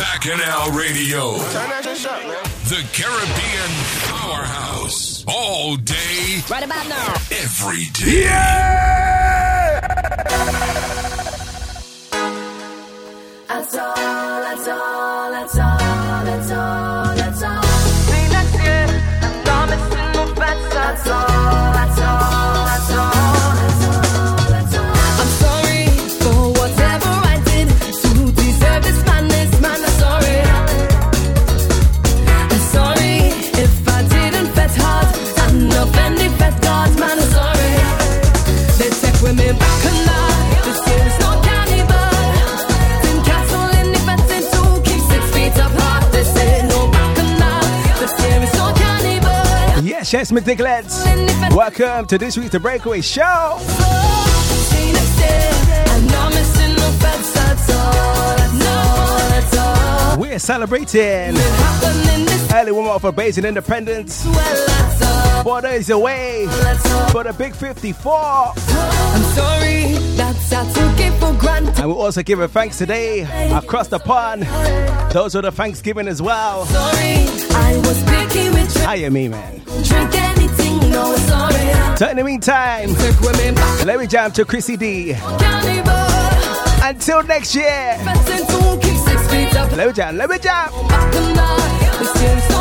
Bacchanal Radio. turn that shit up, man. The Caribbean powerhouse. All day. Right about now. Every day. Yeah! That's all, that's all. Chance McNicolets. Welcome to this week's The Breakaway Show. We're celebrating early warm up for Bajan Independence. Four days away for the Big 54. I'm sorry that and we're also a thanks today across the pond. Those are the Thanksgiving as well. Sorry, I was picky with drink. Hiya, me, man. Drink anything, no, sorry. So, in the meantime, let me jump to Chrissy D. Until next year. Let me jump, let me jump.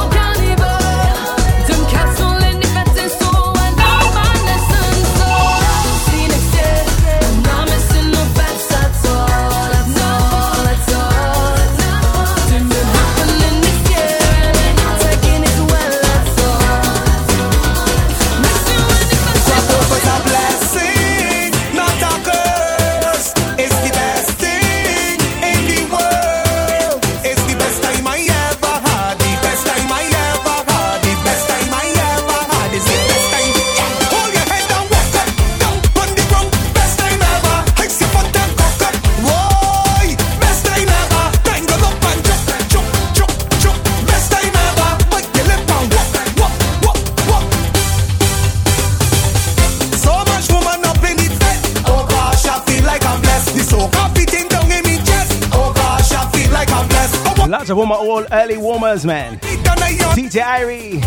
Lots of warm up all early warmers, man. DJ Irie.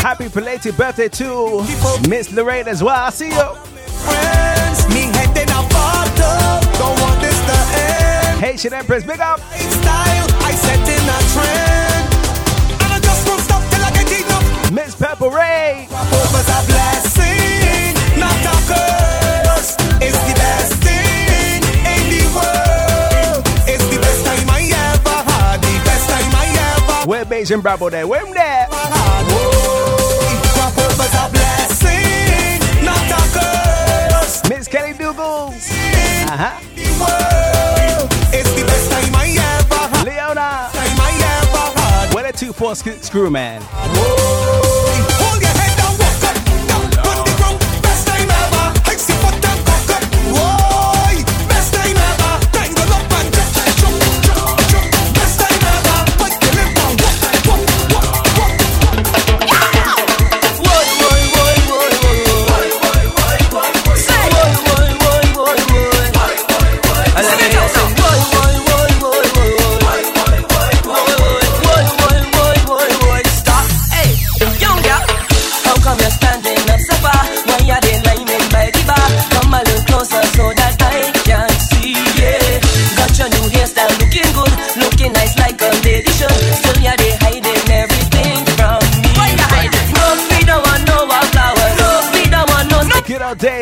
Happy belated birthday to Miss Lorraine as well. I see you. Haitian Empress, big up. Miss Purple Ray. amazing Bravo Where am there? Miss Kelly Dougals. Uh-huh. Leona. Where the two four sc- screw man?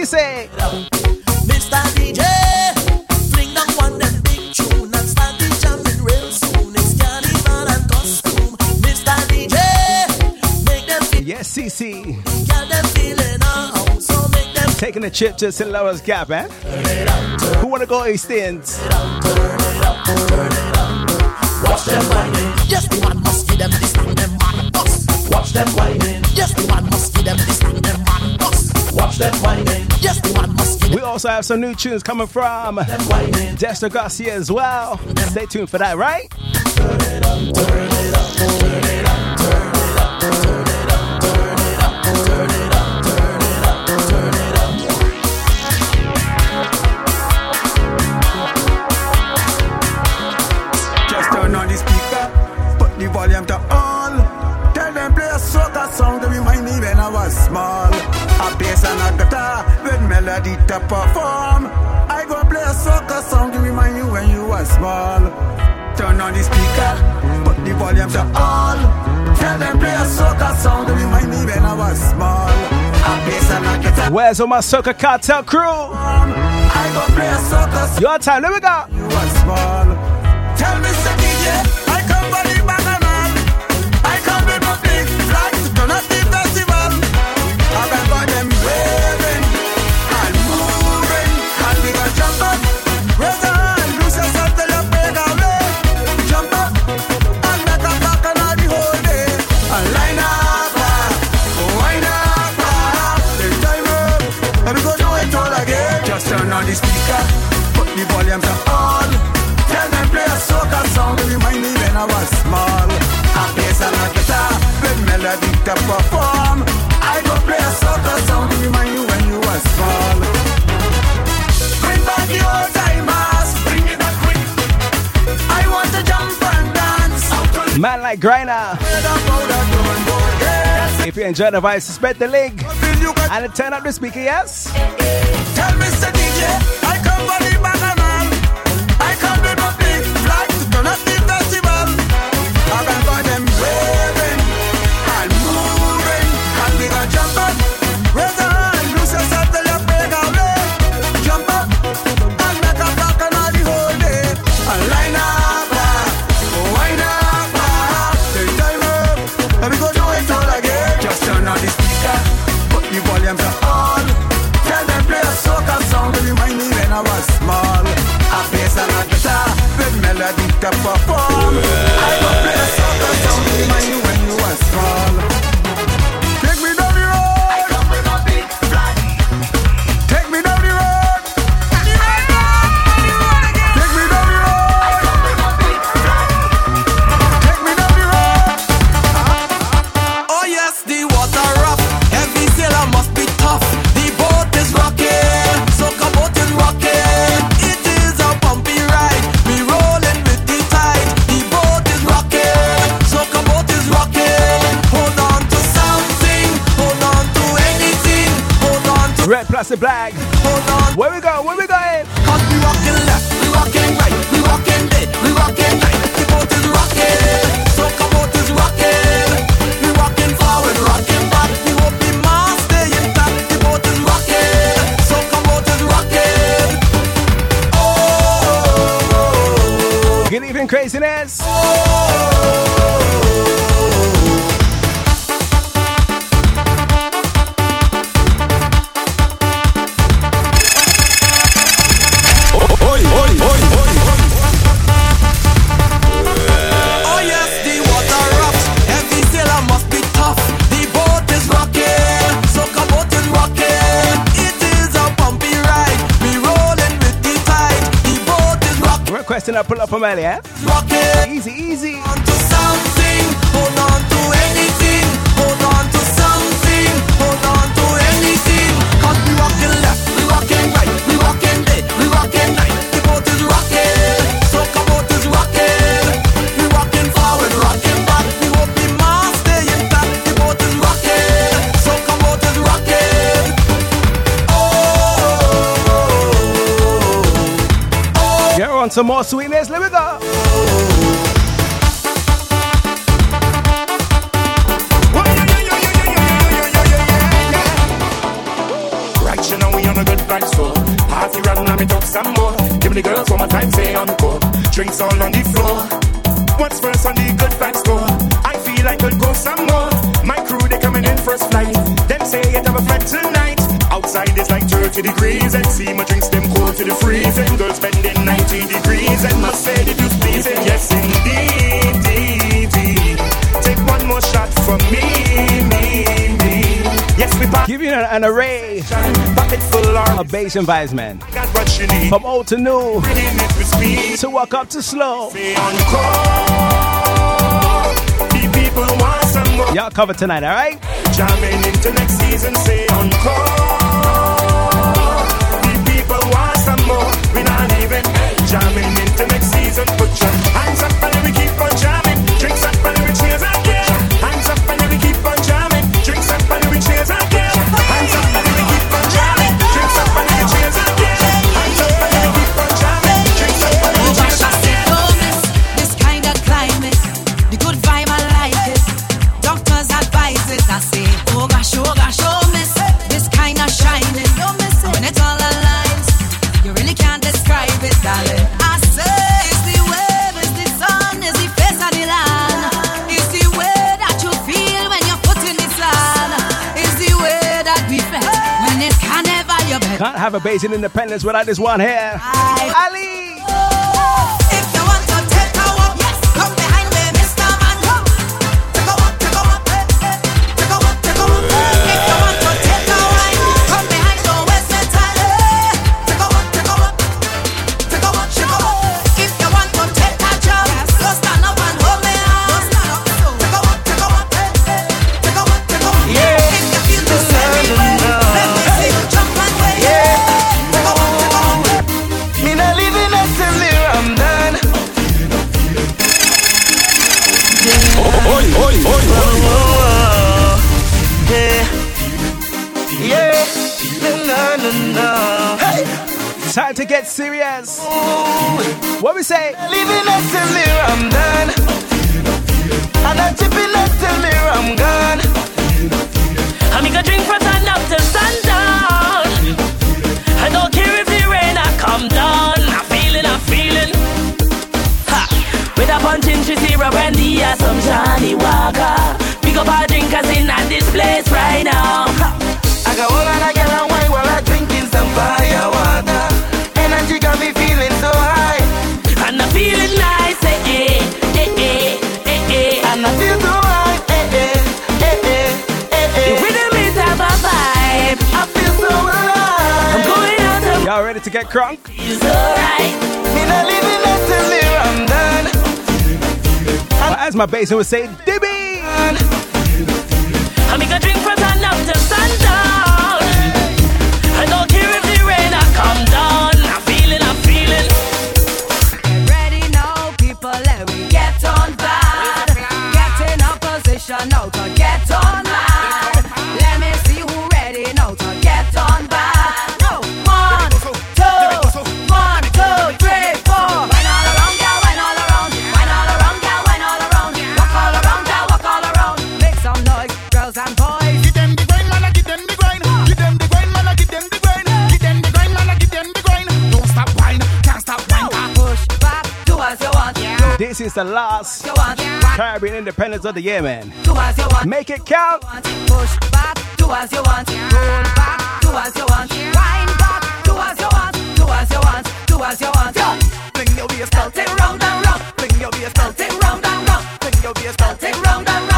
Mr. DJ, one big tune and start the jamming real soon. It's carnival and costume. Mr. DJ, make them feel. Yes, CC. Got them feeling out, so make them. Taking a chip to St. Lawrence Gap, eh? Who wanna go extends? Turn. Watch them whining. Must give them this. Watch them whining. Must give them this. We also have some new tunes coming from Dexter Garcia as well. Stay tuned for that, right? na the perform. I go play a soca song to remind you when you were small. Turn on the speaker, put the volume to all. Tell them play a soca song to remind me when I was small. Where's all my soca cartel crew? I go play a soca song. Your time, let me go. You were small. Tell me, DJ. Man like Griner. If you enjoy the vibes, spread the link and turn up the speaker, yes? ya. Station Vibes, man. From old to new, to walk up to slow. Y'all cover tonight, all right? Jamming into next season, say encore. The people want some more. We not even eh? jamming into next season. Put your hands up and we keep on jamming. have a Bajan independence without this one here. Ali! say, next to me. to get crunk. As my bassist would say, Dibby! It's the last Caribbean Independence of the year, man. Make it count. Push back, do as you want. Roll back, do as you want. Wind back, do as you want. Do as you want. Do as you want. Bring your waist out, take round and round. Bring your waist out, take round and round. Bring your waist out, take round and round.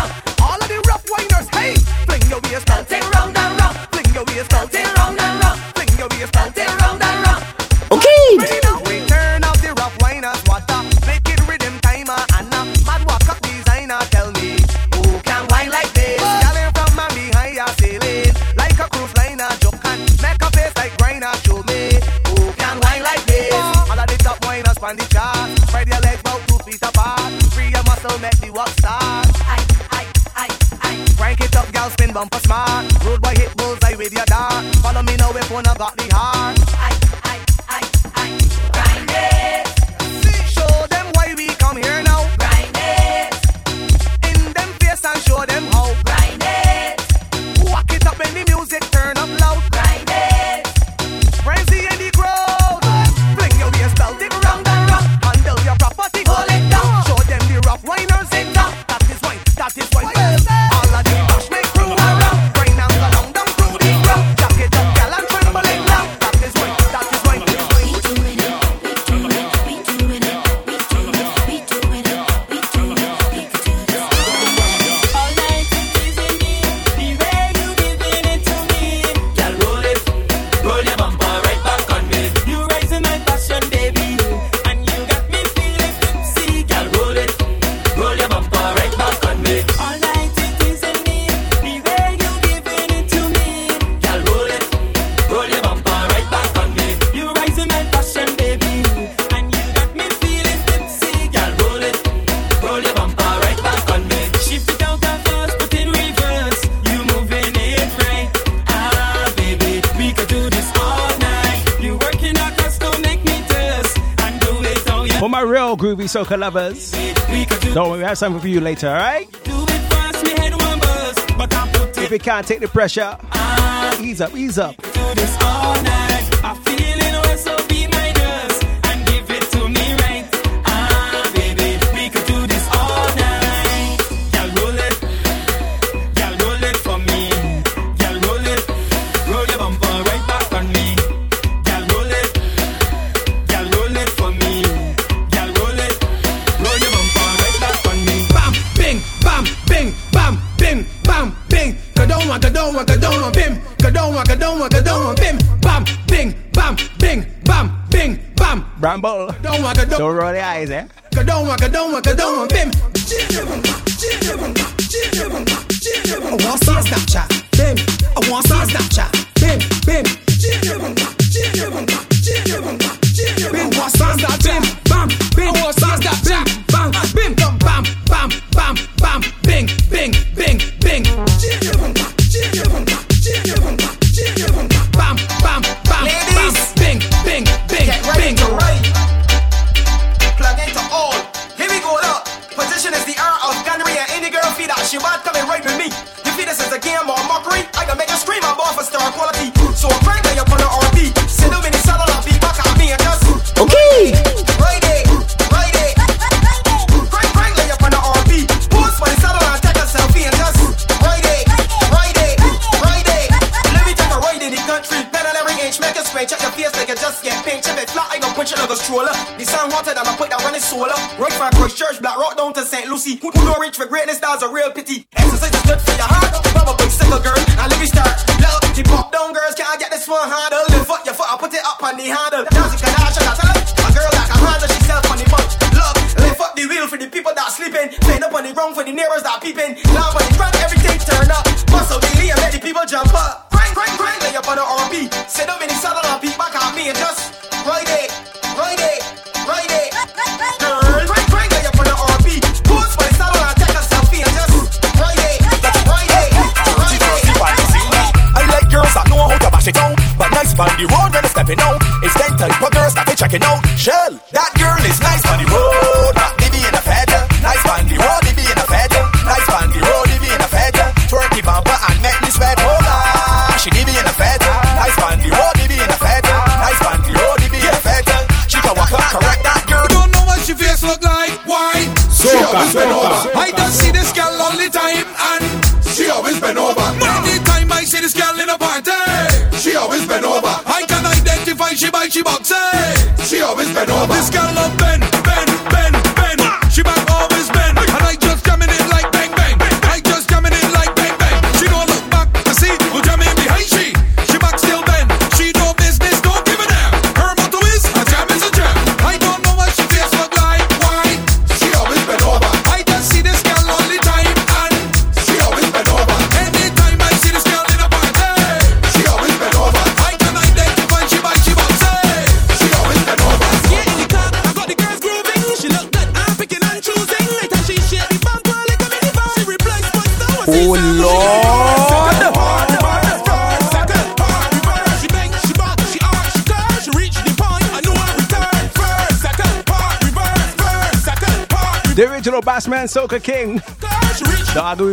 soca lovers. Don't worry, we have something for you later, alright? If you can't take the pressure, ease up, ease up. only time and she always been over. Anytime I see this girl in a party, she always been over. I can identify she by she boxes. She always been over. This girl love man, Soca King. Don't do?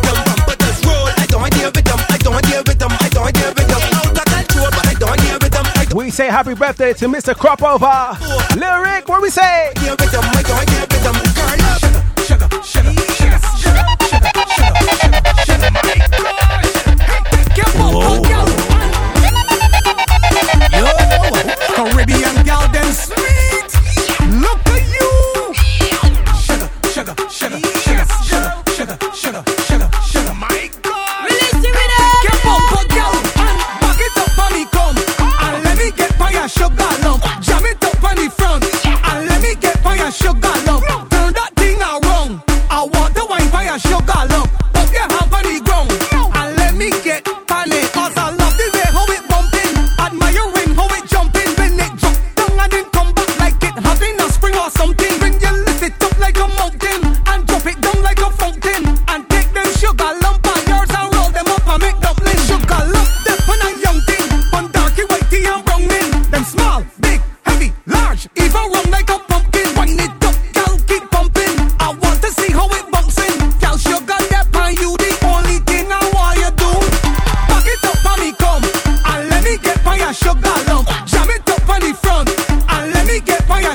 don't deal with them. I don't deal with them. Out of control, but I don't deal with them. We say happy birthday to Mr. Cropover. Lyric, what we say? Deal with them. I don't deal with them. Girl, sugar, sugar, sugar, sugar, sugar, sugar, sugar, sugar. Whoa. Yo, Caribbean gal, them sweet. Look at you. Sugar, sugar, sugar.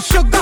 sugar.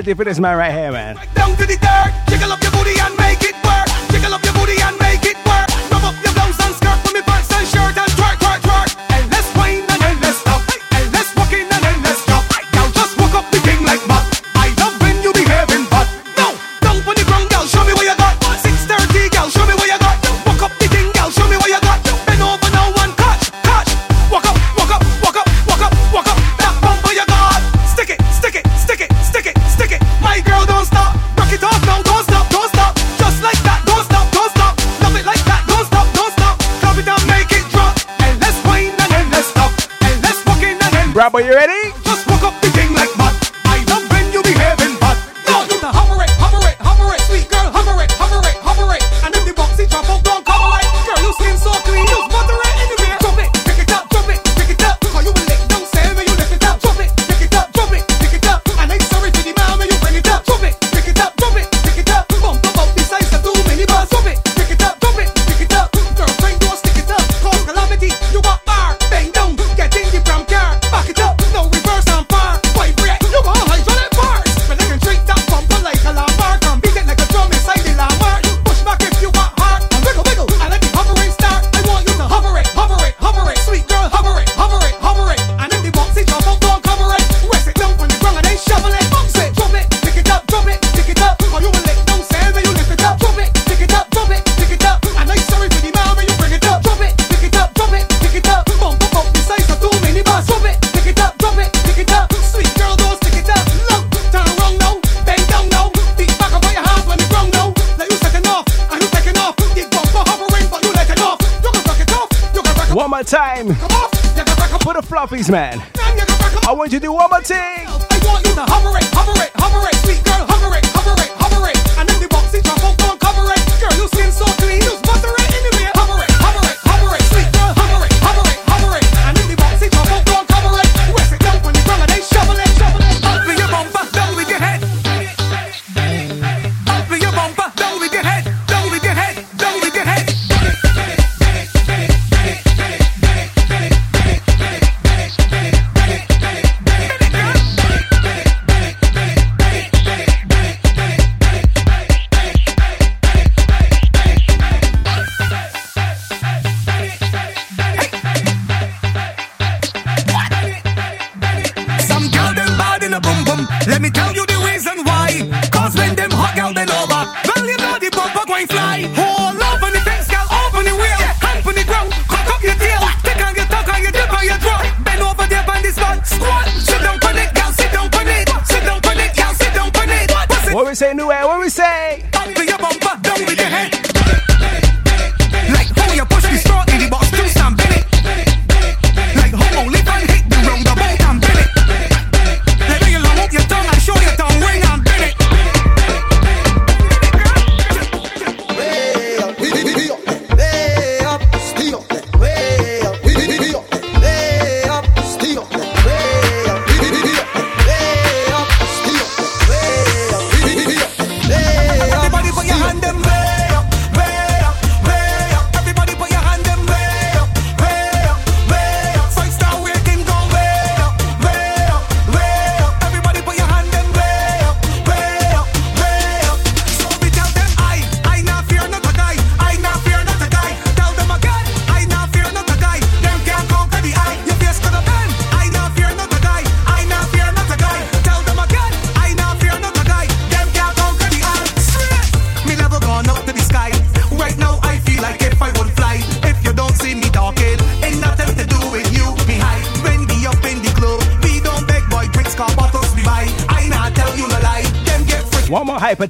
Matty Finisman right here, man.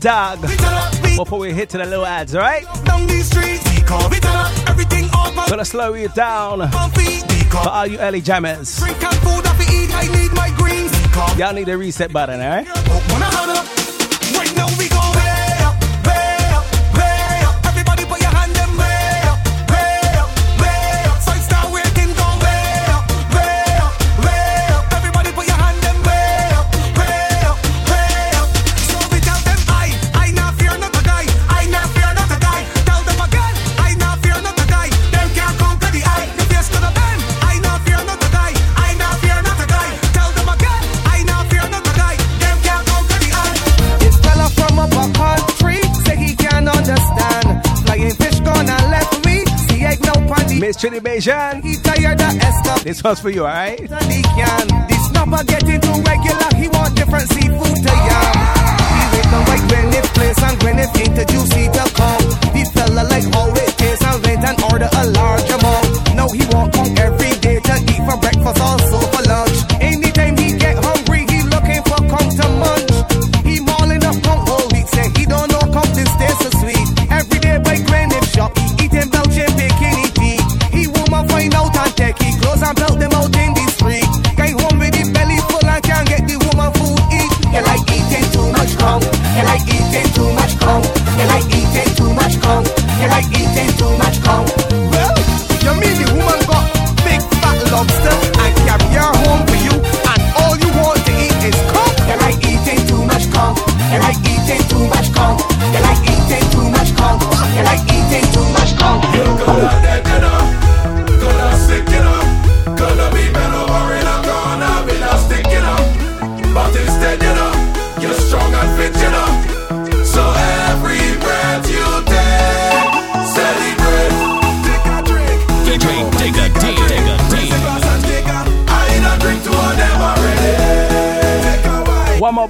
dog. Before we hit to the little ads, right? Down these streets, we call it everything on my Gonna slow you down. For all you early jammers. Drink and food, I eat, I need my greens. Call, Y'all need a reset button, alright? Oh, Asian. This was for you, alright? This snapper getting too regular, he want different seafood to yum. He with the white Gwyneth place and Gwyneth introduced juicy to come. He fella like always. it and went and order a large amount. No, he won't come every day to eat for breakfast also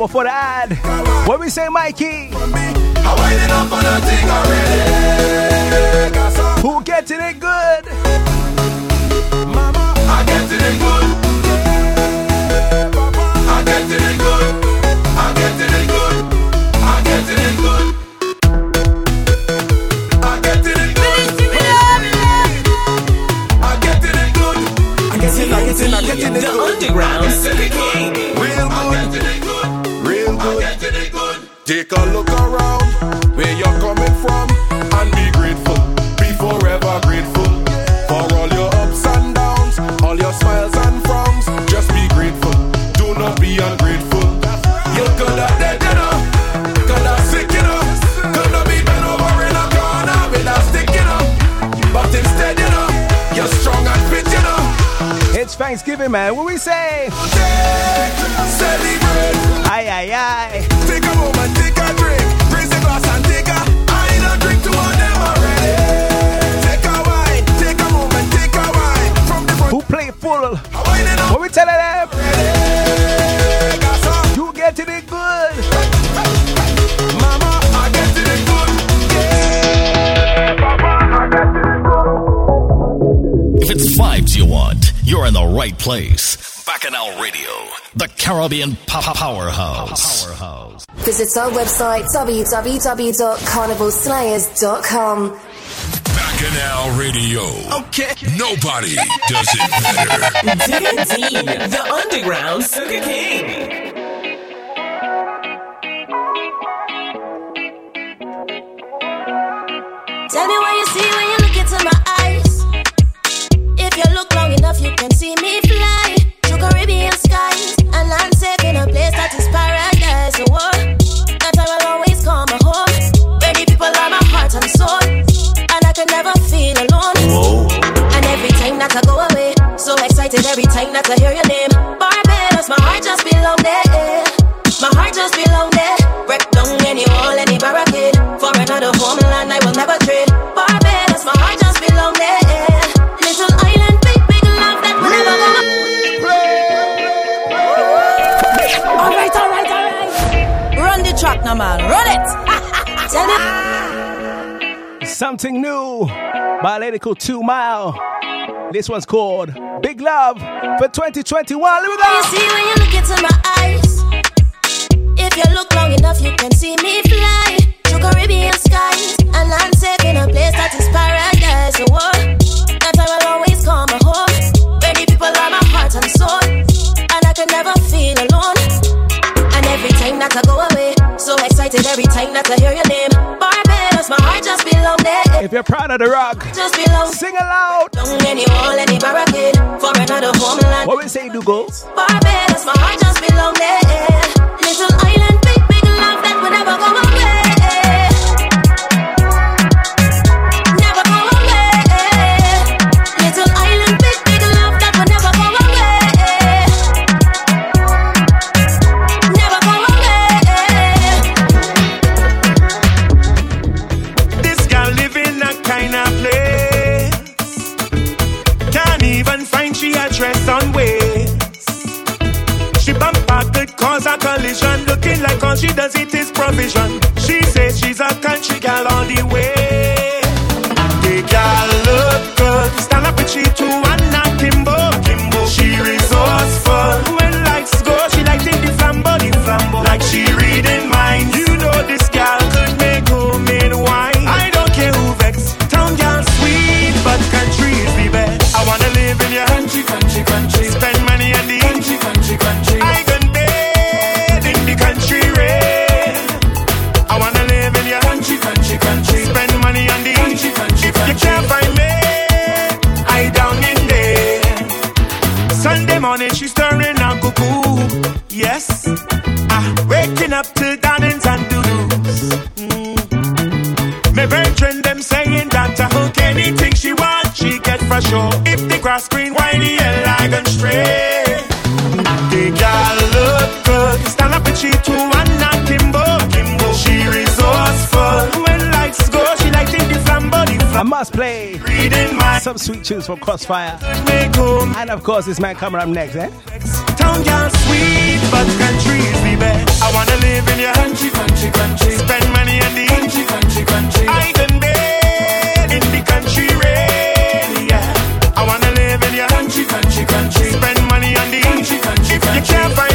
Before for that. What we say, Mikey? Who getting it good? Mama, I get it good. I it good. I get it good. I get it good. I it good. The underground. Take a look around where you're coming from and be grateful. Be forever grateful for all your ups and downs, all your smiles and frowns. Just be grateful. Do not be ungrateful. You could have dead, you know. Could have sick, you know. Could have been bent over in a corner with a stick, you know. But instead, you know, you're strong and fit, you know. It's Thanksgiving, man. What we say? Celebrate. Aye, aye, aye. Telling them? gas up. You getting it good. Mama, I get to the good. Yeah, Papa, I get to the good. If it's vibes you want, you're in the right place. Bacchanal Radio, the Caribbean pop powerhouse. Powerhouse. Visit our website www.carnivalslayers.com. Bacchanal Radio. Okay. Nobody does it better. Digga D, the underground Sugar King. Tell me what you see when you look into my eyes. If you look long enough, you can see me fly to Caribbean skies Something new by a lady called Two Mile. This one's called Big Love for 2021. Here we You see when you look into my eyes. If you look long enough, you can see me fly to Caribbean skies and safe in a place that is paradise. Oh, that I will always call my home. Where people are my heart and soul, and I can never feel alone. And every time that I go away, so excited every time that I hear your name. Barbados, my heart just belong there. If you're proud of the rock, Just belong. sing aloud. Down any wall, any barricade for another homeland. What we say, do go? Barbados, my heart just belong there. Little island, big, big love that will never go She does tunes from Crossfire. And of course, this man coming up next, eh? Town girl sweet, but country is the best. I wanna live in your country, country, country. Spend money the country, country, country. I can in the country rain, yeah. I wanna live in your country, country, country. Spend money on the country, country, If you can't find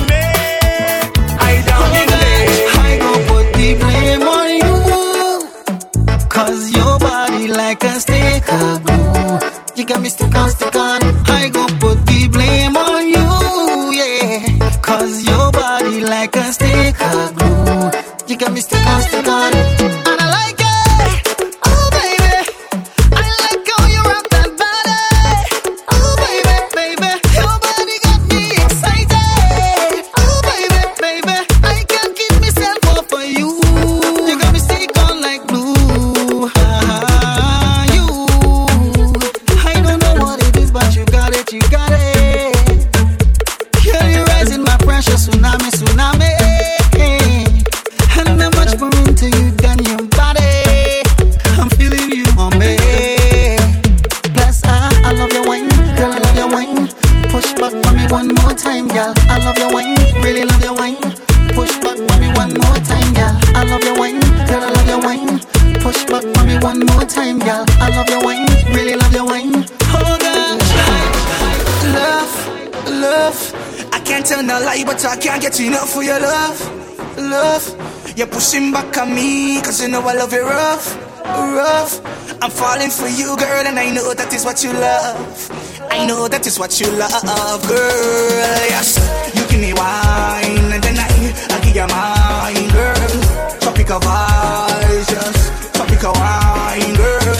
Falling for you, girl, and I know that is what you love. I know that is what you love, girl. Yes, you give me wine, and then I, I give you mine, girl. Tropical vibes, yes, tropical wine, girl.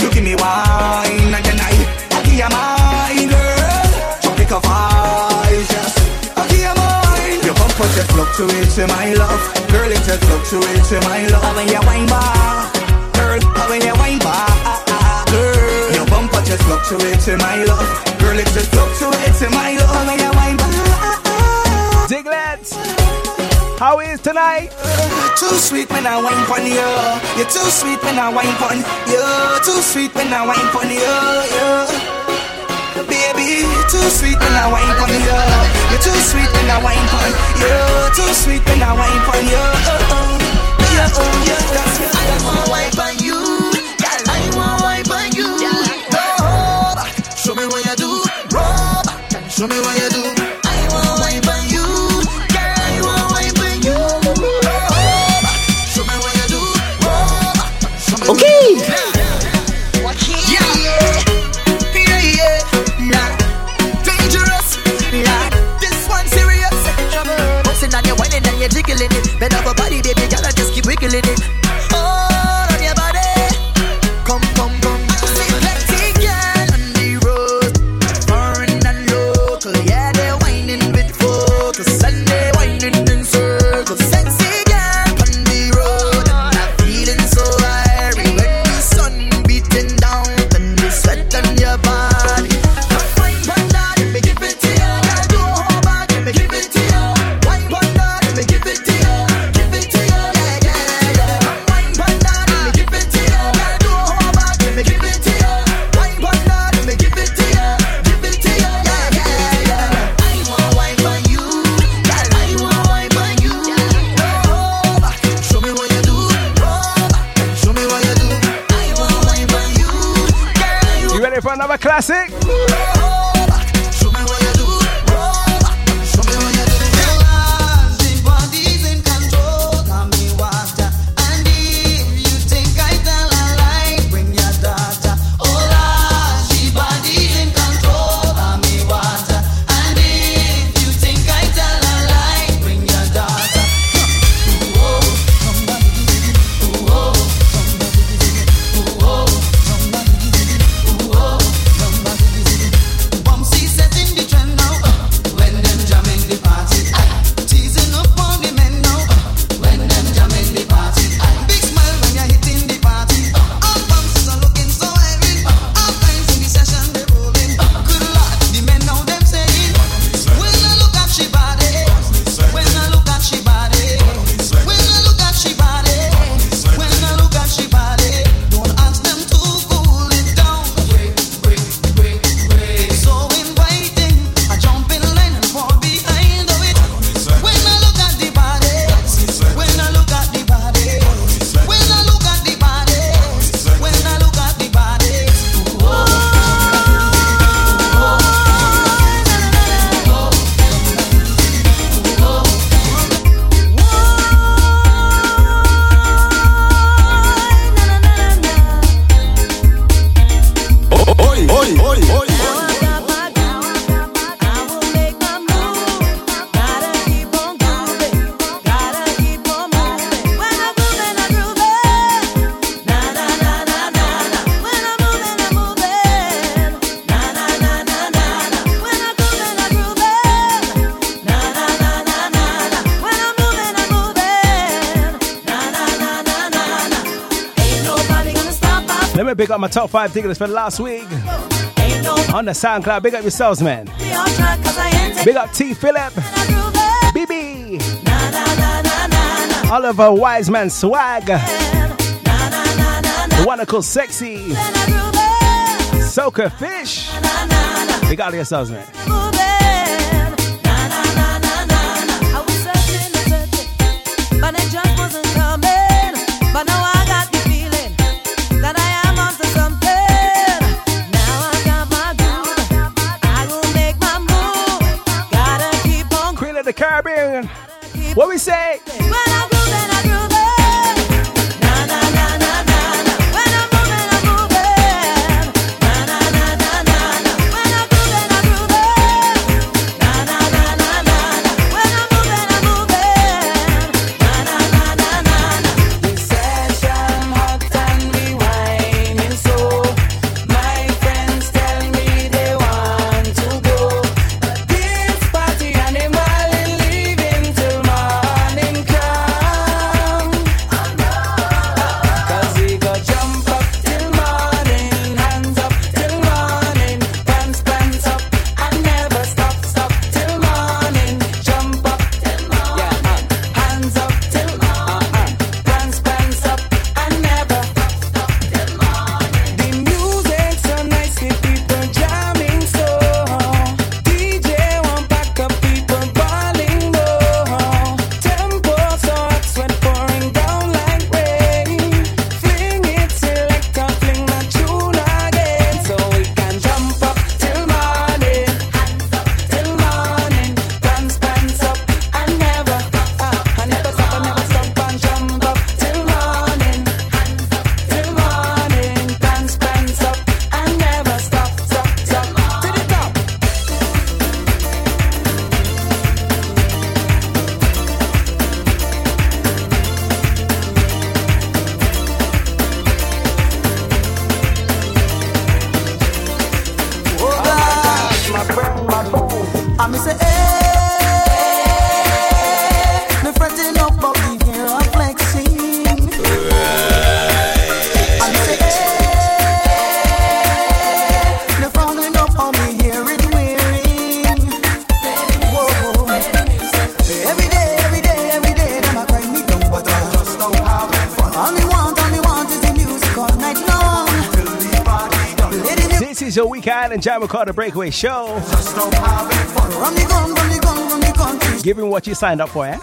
You give me wine, and then I, I give you mine, girl. Tropical vibes, yes, I give you mine. Your bumper just it to my love, girl. It just fluctuates to my love. When you wine back, girl, when you wine. Your just fluctuates to my love, girl. It just fluctuates to it, my love. When you wine back. Diglets, how is tonight? Too sweet when I wine pon you. You're too sweet when I wine pon you. Too sweet when I wine pon you. you. Baby, too sweet when I wine pon you. You're too sweet when I wine pon you. Too sweet when I wine pon you. Oh, oh. Yeah, oh, yeah, that's me. I wanna wine pon you. Show me what you do. I wanna wine pon you. Girl, I wanna wine pon you. Show me what you do. Okay. Yeah, yeah, yeah, yeah. Nah, dangerous. Yeah, this one serious. Bouncing on your whining and you're jiggling it. Bend over body, baby, girl, I just keep wiggling it. my top five tickets for last week on the SoundCloud. Big up yourselves, man. Big up T. Philip, BB, Oliver Wiseman Swag, the one Sexy, Soca Fish. Big up yourselves, man. John call The Breakaway Show. Give him what you signed up for, eh?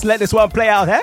Just let this one play out, eh?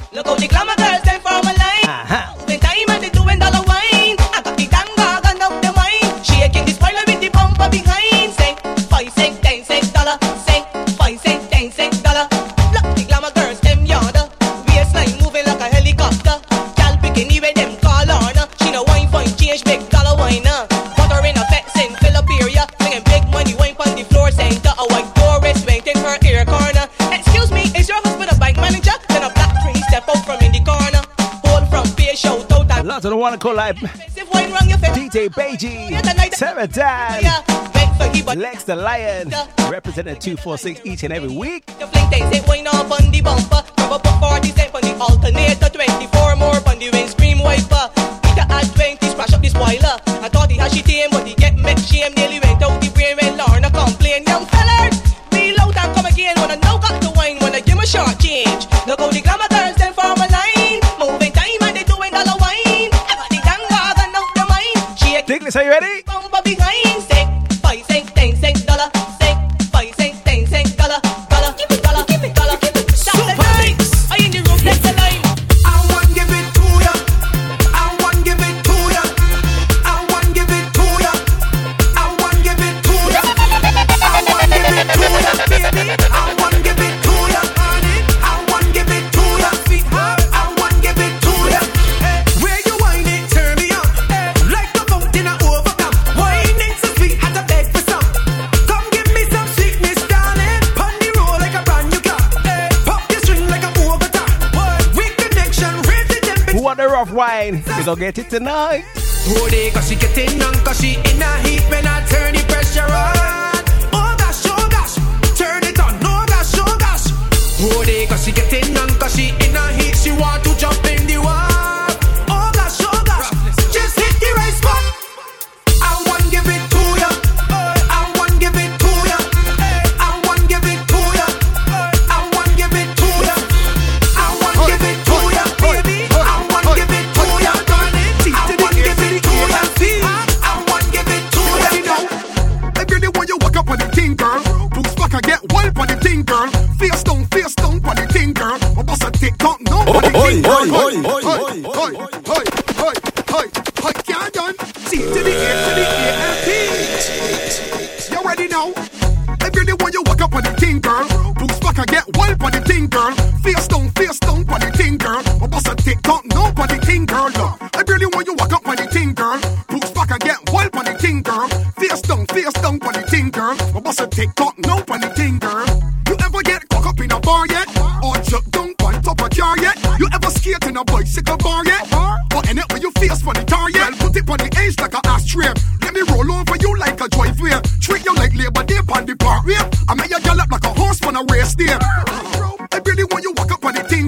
out to the one called like DJ Beiji, Sarah Dan, Lex the Lion, representing 246 each and every week. They say wine up on the bumper. Grab up a 40 cent on the alternator. 24 more on the windscreen wiper. Peter at 20, splash up the spoiler. I thought he had shit in, but he We gonna get it tonight. Oh, they cause she getting on cause she in a heat when I turn the pressure on. Oh gosh, oh gosh, turn it on. Oh gosh, oh gosh. Oh, they cause she getting on cause she in a heat. She want to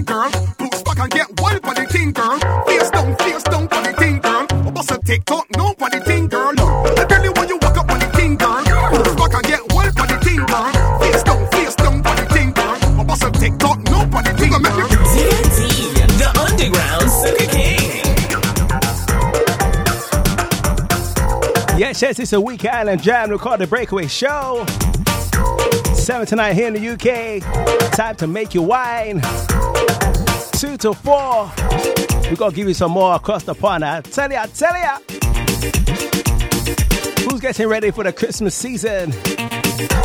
girl. Boots back and get wild on the thing, girl. Face down, face down on the thing, girl. I bust a TikTok, no on the thing, girl. I really want you walk up on the thing, girl. Boots back and get wild on the thing, girl. Face down, face down on the thing, girl. I bust a TikTok, no on the thing, girl. The underground Sugar King. Yes, yes, it's a Week Island Jam. The Breakaway Show. 7 tonight here in the UK. Time to make you wine. 2 to 4. We're going to give you some more across the pond. I tell ya, I tell ya. Who's getting ready for the Christmas season?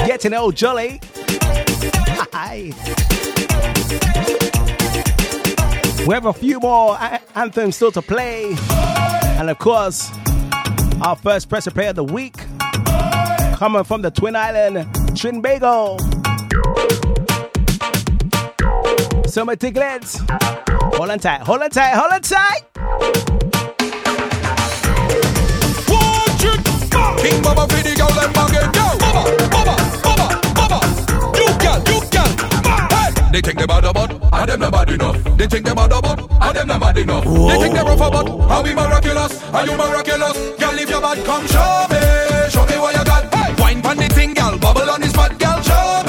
Getting old jolly. Hi. We have a few more anthems still to play. And of course, our first pressure player of the week coming from the Twin Island, Trinbago. My tiglets, hold on tight, hold on tight, hold on tight. King Baba for the girl them again, yo. Baba, Baba, Baba, Baba. You girl, you girl. Hey. They think they bad about, and them not bad enough. They think they bad about, and them not bad enough. They think they rough about, and we miraculous, and you miraculous. Girl, if you bad, come show me, show me what you got. Hey. Wine pon the thing, girl, bubble on the spot, girl, show me,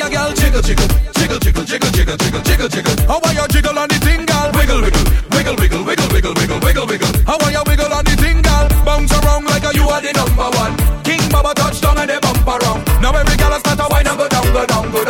stop. How you, girl, jiggle, jiggle, jiggle, jiggle, jiggle, jiggle, jiggle, jiggle, jiggle. How are you, jiggle on the thing, girl, wiggle, wiggle, wiggle, wiggle, wiggle, wiggle, wiggle, wiggle, wiggle. How are you, wiggle on the thing, girl, bounce around like a you are the number one. King Baba touchdown and they bump around. Now every girl has start to wine and go down, go down, go down,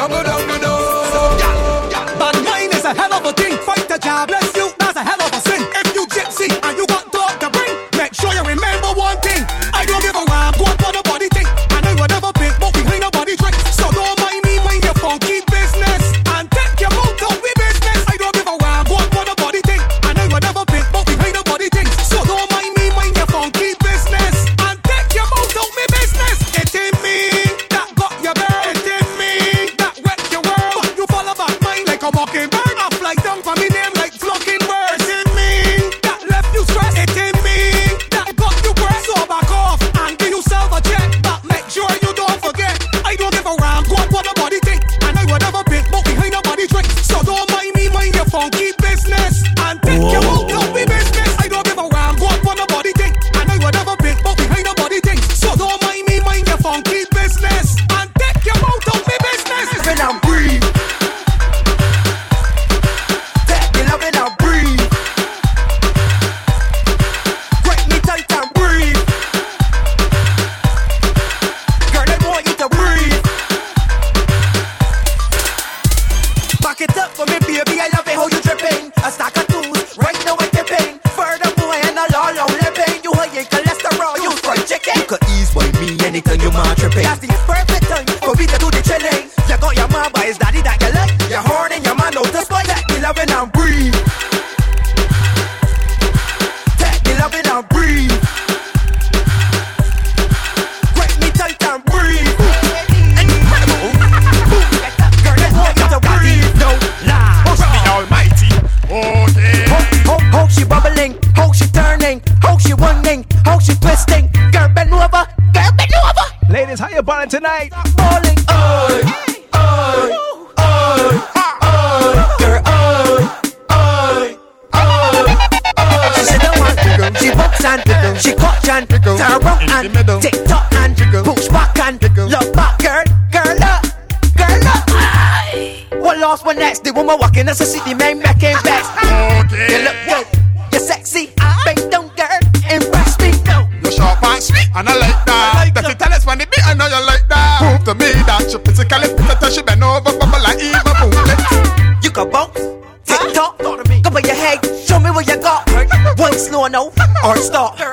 she twisting. Girl, bend over. Girl, bend over. Ladies, how you ballin' tonight? Falling, Oh, oh, oh, oh, oh. Girl, oh, oh, oh. oh. She said, "Don't want wiggle." She box and wiggle. She cock and wiggle. Turn around and wiggle. Tick tock and wiggle. Push back and wiggle. love back, girl, girl up, girl up. What lost? What next? The woman walking, that's a city man back making. Or stop.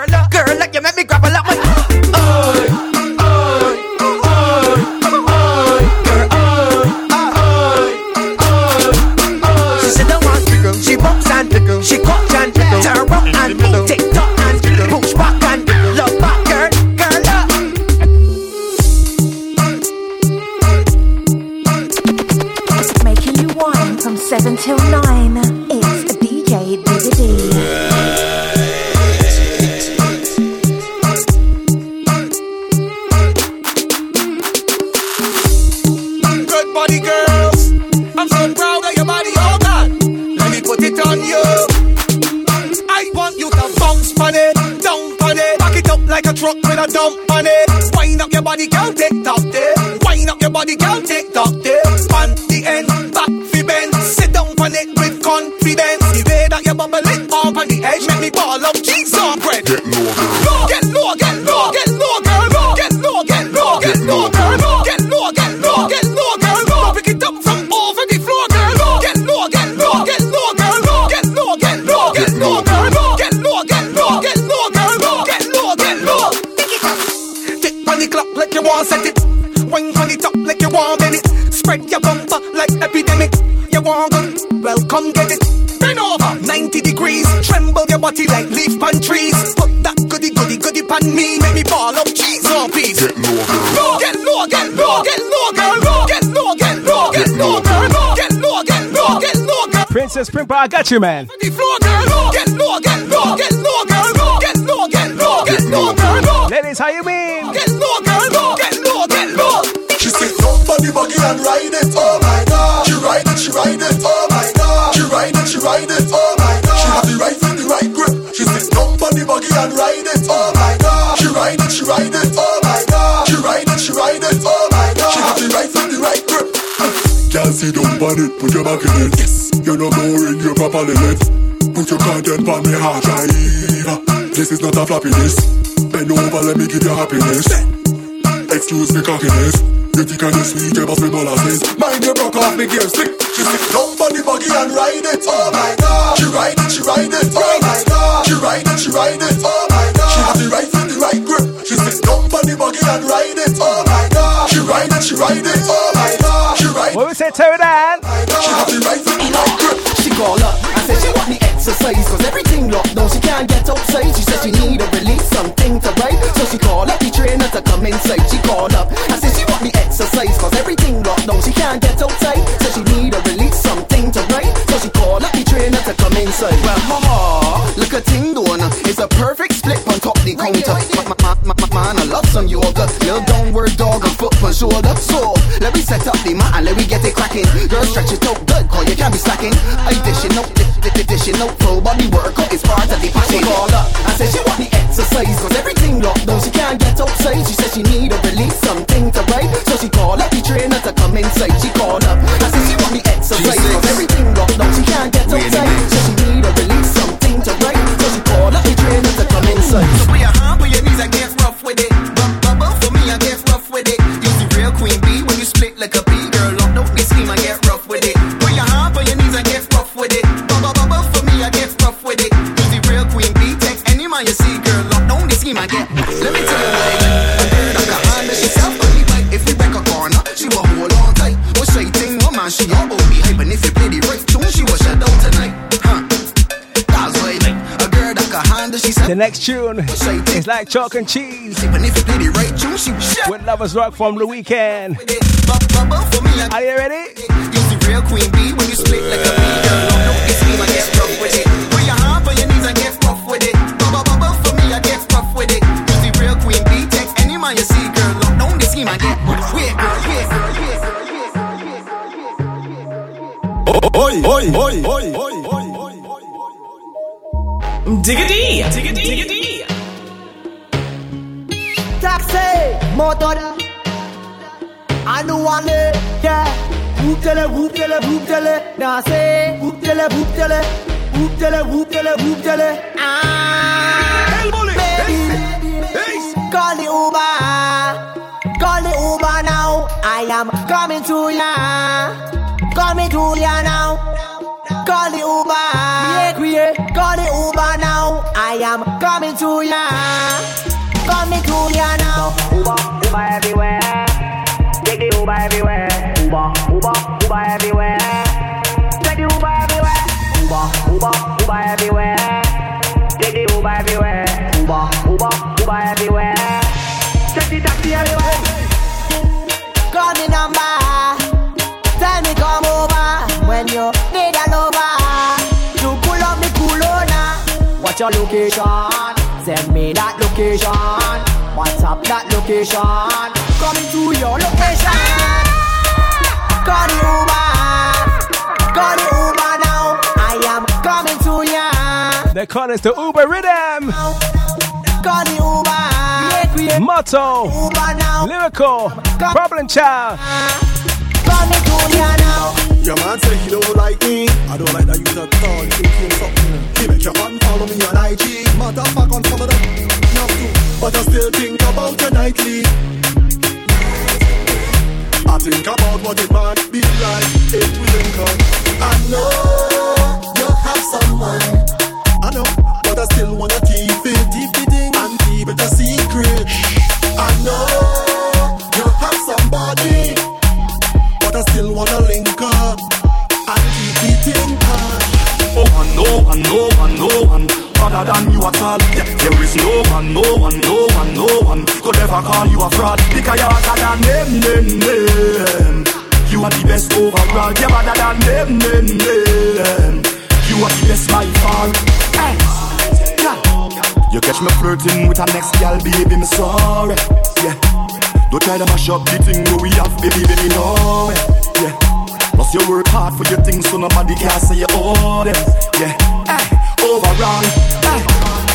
Get low, girl. Ladies, how you mean? Get low, girl. Get low, get low. She said, jump on the buggy and ride it, oh sit down on it, put your back in it. Yes. You're not boring, you're properly lit. Put your content on me hard drive. This is not a floppiness. Bend over, let me give you happiness. Excuse me cockiness. You think I'm sweet, you must be molasses. Mind you broke off me gear stick. She said, jump on the buggy and ride it, oh my god. She ride it, she ride it, oh my god. She ride it, she ride it, oh my god. She have the right foot, the right grip. She said, jump on the buggy and ride it, oh my god. She ride it, she ride it, oh my god. She ride What we say, tear it down? She have the right foot, the right grip. She call up, I said she want me exercise Cause everything locked down, she can't get outside. She said she need a release, something to write. So she call up the trainer to come inside. She call up, I said she want me exercise Cause everything locked down, she can't get outside. So she need a release, something to write. So she call up the trainer to come inside. Well, ha ha, look a ting doing It's a perfect split on top the counter. I love some yoga Little downward dog and foot on shoulder So, let me set up the mat and let me get it cracking. Girl, stretch it out good, cause you can't be slacking. I dishing out, di- di- di- dishing out Full body workout is part of the passion. Call up, I said she want me exercise Cause everything locked down, she can't get outside. She said she need a release, something to write. So she call up the trainer to come inside. She call up, I said she want me exercise next tune is like chalk and cheese. Even if you play the right tune, she will shut With Lovers Rock from the weekend. Bubble for me and Are you ready? Use the real queen bee when you split like a bee. Girl, lock down the scheme and get rough with it. Put your hand on your knees and get rough with it. Bubble bubble for me and get rough with it. Use the real queen bee. Text any man you see, girl, lock down the scheme and get wait, girl, wait, girl, wait, girl. Oi, oi, oi, oi, oi, oi. Diggity, diggity, diggity. Whoop tele. Now say, whoop tele, whoop tele. Whoop tele, whoop tele, whoop tele. Ah, baby, call the Uber. Call the Uber now. I am coming to ya. Coming to ya now. Call the Uber. Yeah, yeah. Call the Uber now. I am coming to ya. Coming to ya now. Uber, Uber everywhere. Take the Uber everywhere. Uber, everywhere. Take the Uber everywhere. Uber, Uber, Uber everywhere. Take the Uber everywhere. Uber, Uber, Uber everywhere. Take the taxi everywhere. Call me number. Tell me come over when you need a lover. You pull up me Kulona. What's your location? Send me that location. WhatsApp that location. Coming to your location. Call the Uber. Call the Uber now. I am coming to ya. They call us the Uber Rhythm. Call the Uber. Motto. Uber now. Lyrical. Problem child. Coming to ya now. Your man say he don't like me. I don't like that you at all. You think you something. He make your man follow me on IG. Matter of fact, on some of them, not too. But I still think about you nightly. I think about what it might be like if we link up. I know you have someone. I know, but I still wanna keep it, keep it and keep it a secret. I know you have somebody but I still wanna link up and keep it in touch. Oh, and no one, no one, no one other than you at all. Yeah, there is no one, no one, no one, no one could ever call you a fraud because you're better than them, them, them. You are the best overall. You're better than them, them, them. You are the best by far. Hey, yeah. You catch me flirting with a next gal, baby, me sorry. Yeah. Don't try to mash up the thing we have, baby, baby, no. Yeah. Plus you work hard for your things, so nobody can say you owe them. Yeah. Overall. Hey.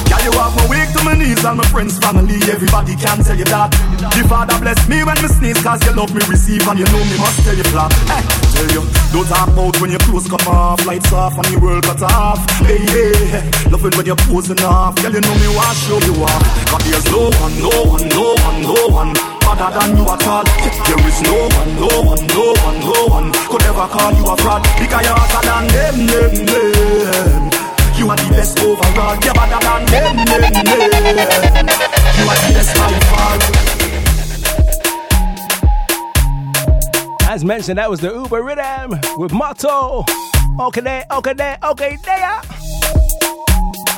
Yeah, you have my weak to my knees and my friends, family, everybody can tell you that. The Father bless me when me sneeze, cause you love me receive and you know me must tell you flat. Hey, tell you, don't talk when your clothes come off, lights off and the world cut off. Hey, hey, love it when you're posing off, girl, you know me want show you off. Cause there's no one, no one, no one, no one other than you at all. There is no one, no one, no one, no one could ever call you a fraud because you're hotter than them, them, them. You are the best overall. You're better than them, them, them. You are the best by far. As mentioned, that was the Uber Rhythm with Motto. Okay, there, okay, there, okay, there.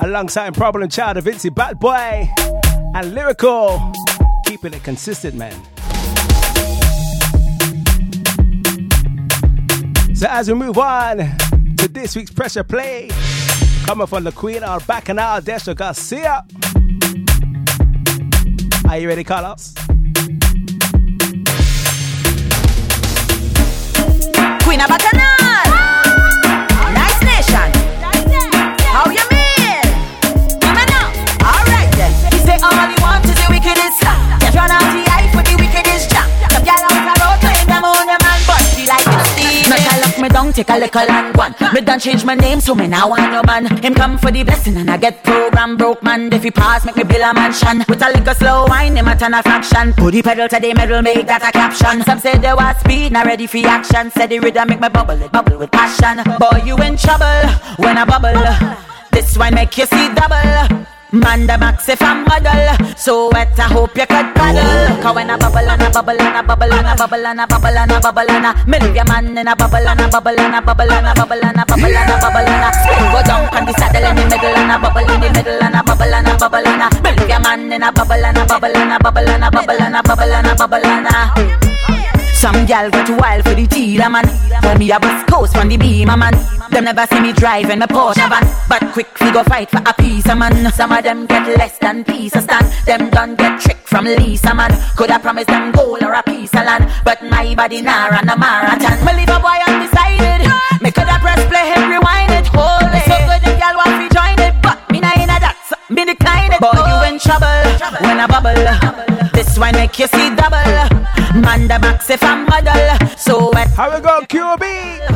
Alongside Problem Child of Vincy Bad Boy and Lyrical. Keeping it consistent, man. So, as we move on to this week's pressure play, coming from the Queen of Bacchanal, Destra Garcia. Are you ready, Carlos? Queen of Bacchanal. Nice nation. How you mean? Come on now. All right then. He say all he wants is the wickedest. Get run out the me down, take a little and one. Me done change my name, so me now want no man. Him come for the blessing and I get program broke man. If he pass, make me build a mansion. With a little slow wine, him a turn a fraction. Put the pedal to the metal, make that a caption. Some say there was speed, not ready for action. Said the rhythm make me bubble, it bubble with passion. Boy, you in trouble when I bubble. This wine make you see double. Man the max if I'm model So wet I hope you could paddle Cause when I bubble and I bubble and I bubble and I bubble and I bubble and I bubble and I Me leave your man in a bubble and I bubble and I bubble and I bubble and I bubble and I bubble and I Spin go down on the saddle in the middle and I bubble in the middle and I bubble and I bubble and I Me leave your man in a bubble and I bubble and I bubble and I bubble and I bubble and I bubble and I some gal get wild for the teeter man. Tell me a bus coast from the beamer man. Them never see me driving my Porsche van, but quick we go fight for a piece of man. Some of them get less than piece of stand. Them done get trick from Lisa man. Could I promise them gold or a piece of land, but my body nah run a marathon. Me leave a boy undecided. Me could I press play hit rewind it, hold it. So good the gal want to join it, but me nah inna that. So me decline it. Boy, you in trouble when I bubble. This one make you see double. Man the max if I'm model. So wet. How we go, QB?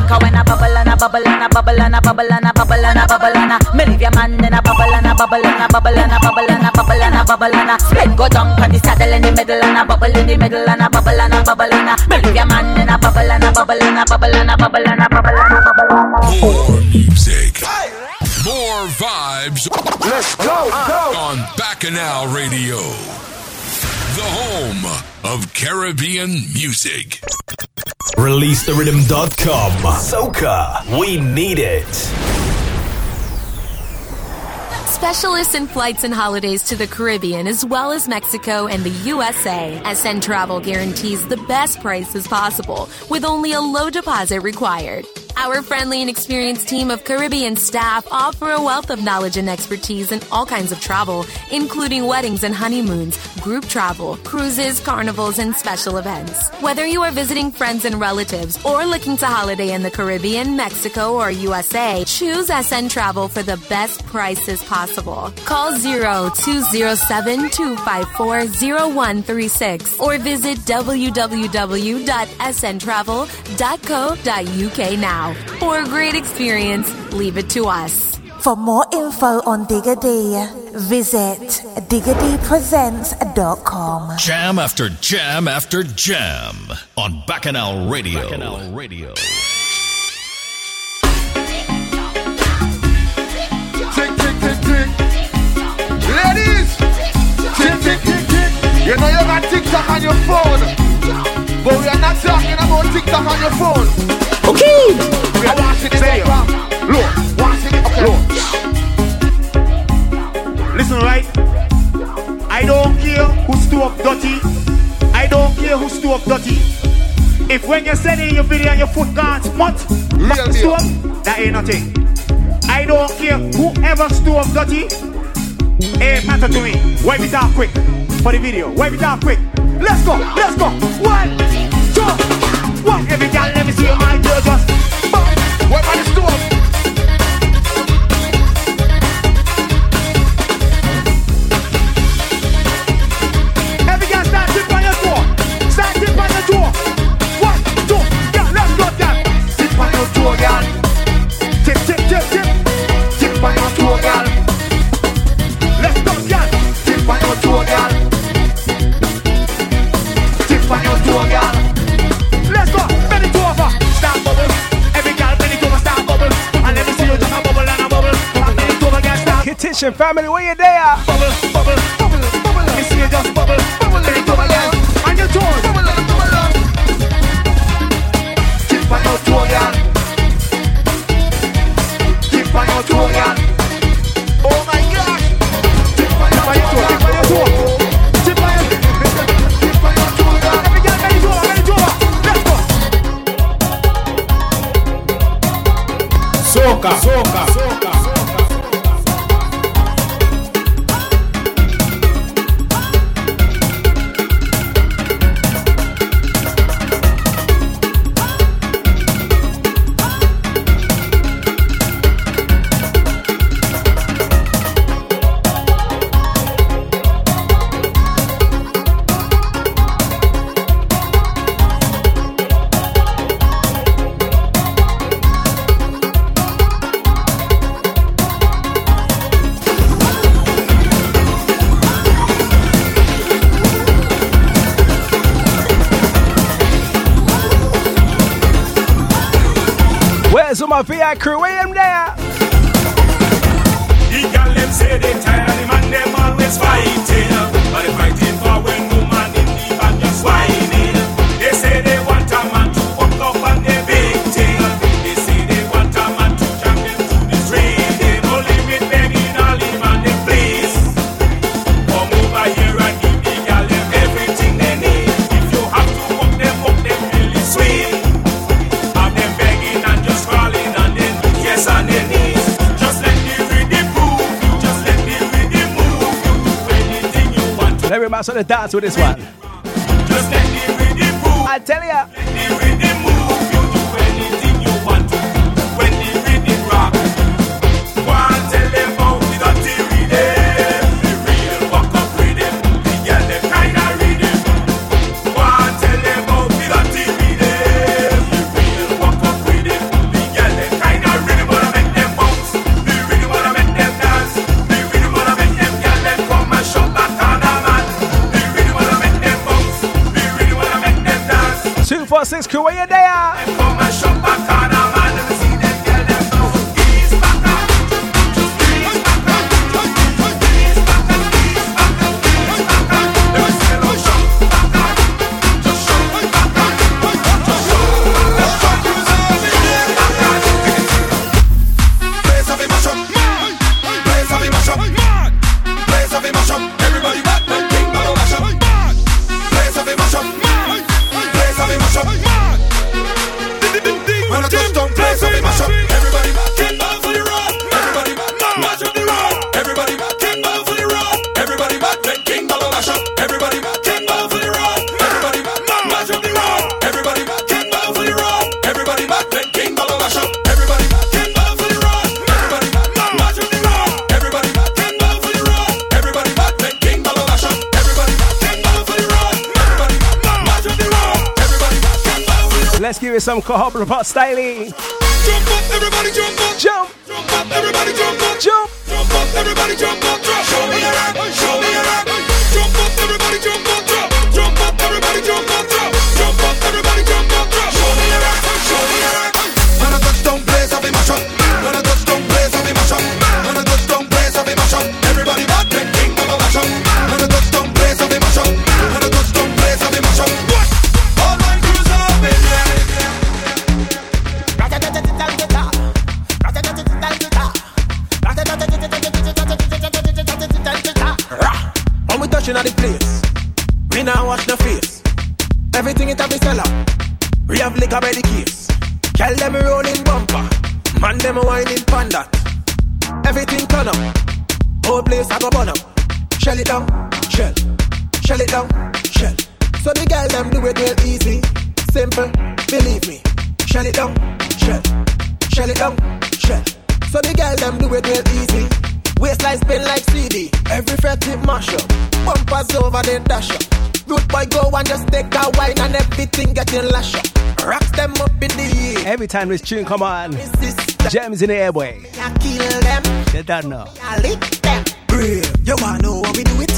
Cause when I bubble and I bubble and I bubble and I bubble and I bubble and I bubble and I me leave your man in a bubble and I bubble and I bubble and I bubble and I bubble and I bubble and I split go down on the saddle in the middle and I bubble in the middle and I bubble and I bubble and I me leave your man in a bubble and I bubble and I bubble and I bubble and I bubble and I bubble and I More music. More vibes. Let's go, go. On Bacchanal Radio. The home of Caribbean music. ReleaseTheRhythm.com. Soca. We need it. Specialists in flights and holidays to the Caribbean as well as Mexico and the USA. SN Travel guarantees the best prices possible with only a low deposit required. Our friendly and experienced team of Caribbean staff offer a wealth of knowledge and expertise in all kinds of travel, including weddings and honeymoons, group travel, cruises, carnivals, and special events. Whether you are visiting friends and relatives or looking to holiday in the Caribbean, Mexico, or USA, choose SN Travel for the best prices possible. Call 0207 254 0136 or visit www.sntravel.co.uk now. For a great experience, leave it to us. For more info on Diggity, visit diggitypresents.com. Jam after jam after jam on Bacchanal Radio. Bacchanal Radio. Tick, tick, tick, tick. Ladies, tick, tick, tick, tick. You know you got TikTok on your phone, but we are not talking about TikTok on your phone. Okay. We are watching it up. Look, watching it. Okay. Look. Listen, right? I don't care who's who up dirty. I don't care who's who up dirty. If when you're sending your video and your foot can't smut, back stove, that ain't nothing. I don't care whoever up dirty. It matter to me. Wipe it out quick for the video. Wipe it out quick. Let's go. Let's go. One, two, one. Every girl, let me see your mind. Kitchen family, where you there? bubble, bubble, bubble, bubble. Me see you just bubble. Bubble. Bend it over, girl. On your toes. Bubble, bubble. Want to. Let me the dance with this one. Just let the rhythm move. I tell ya. Riley. time this tune, come on. Gems in the airway. You don't know. You want know what we do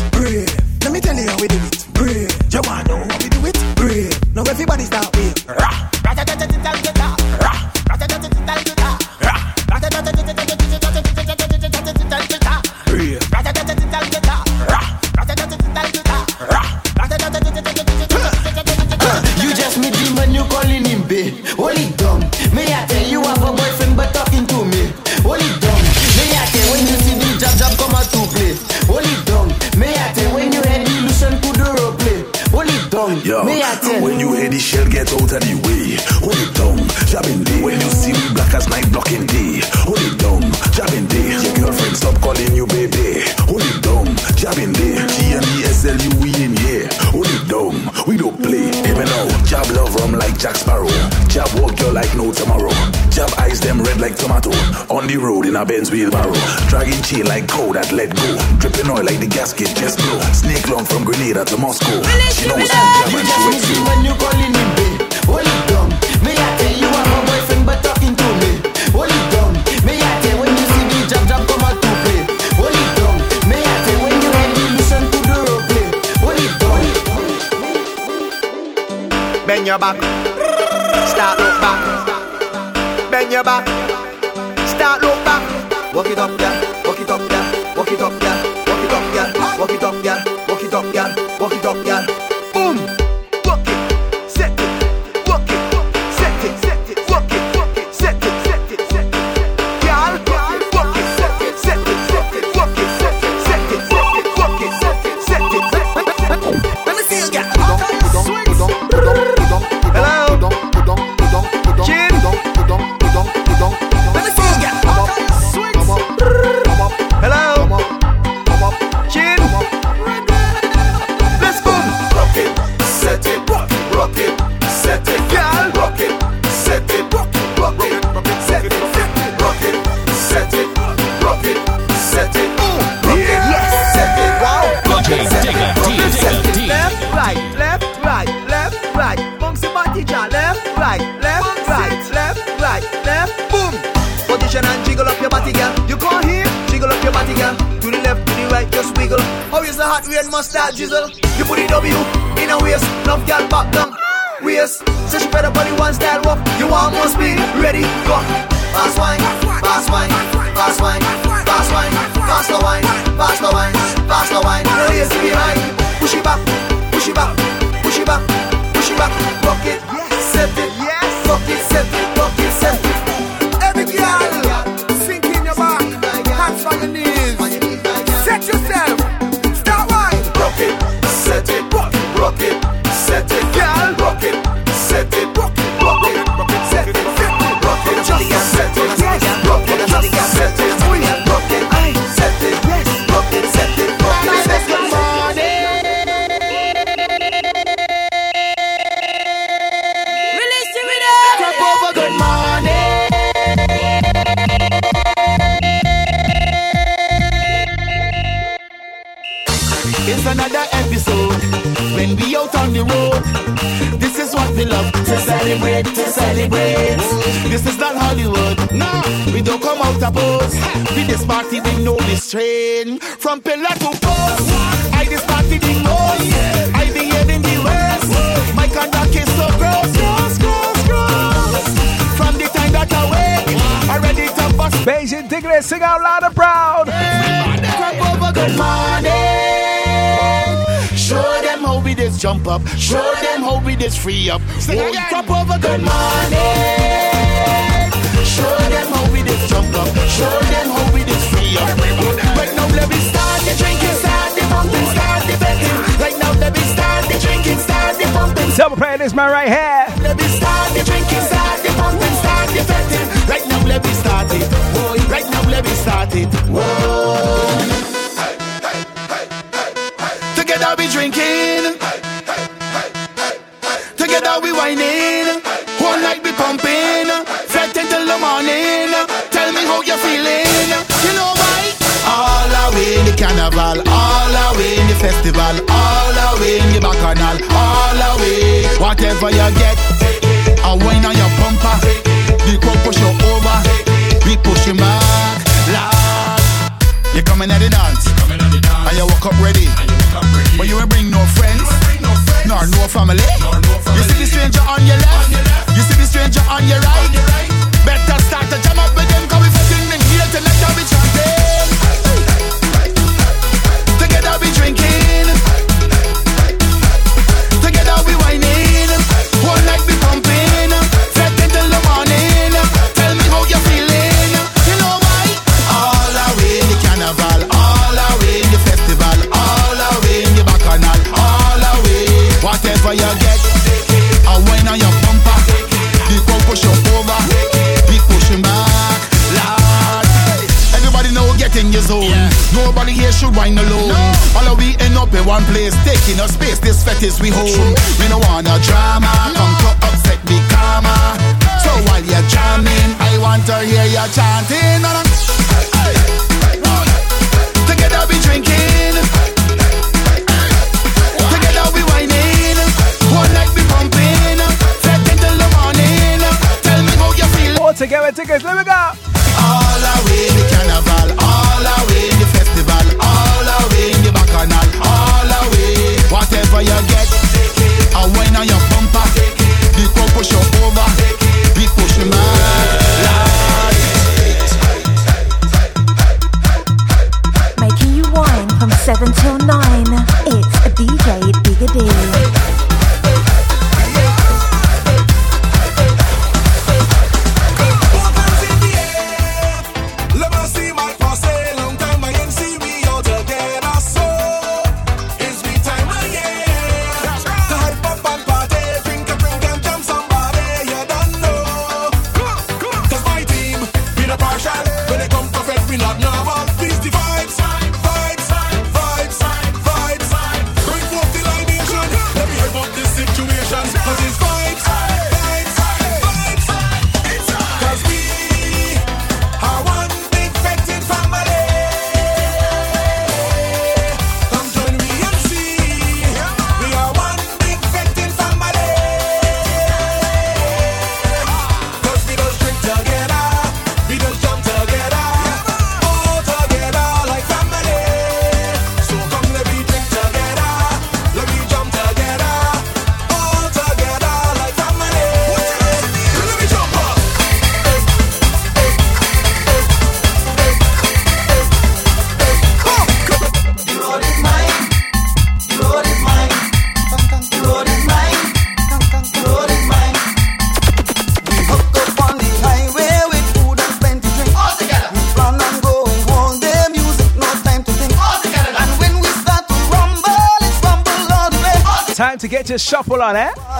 in a Benz wheelbarrow. Dragging chain like coal that let go. Dripping oil like the gasket just blow. Snake long from Grenada to Moscow. She knows I'm German, she with you. When you calling me, babe, hold it down. Me, I tell you I'm my boyfriend, but talking to me. Hold it down. Me, I tell when you see me jump, jump, come out to play. Hold it down. Me, I tell when you ready, listen to the role play. Hold it down. Bend your back. Start up back. Bend your back it up, yeah. She's little. all the way away. Your bacchanal all the way, Whatever you get, I wine on your bumper. The crowd push you over, we push you back. Lad, you coming at the dance, and you walk up ready, but you ain't bring no friends. Nor no family. You see the stranger on your left. You see the stranger on your right. Better start to jam up with them, cause we fucking here till next time we chanting. Together we drinking. Together we whining. One night we pumping. Flat into the morning. Nobody here should wind alone. No. All of we end up in one place, taking a space. This fetish we hold. We We no wanna drama, no. come to upset the karma. Hey. So while you're jamming, I want to hear you chanting. No, no. Hey. Together we drinking. Together we. One night we pumping. Until the morning. Tell me how you feel. All together, tickets, let me go. All away the carnival, all away canal all the way. Whatever you get, I wine on your bumper. The crowd push you over, Making you wine from seven till nine. It's a DJ Digga D. just shuffle on that. Eh?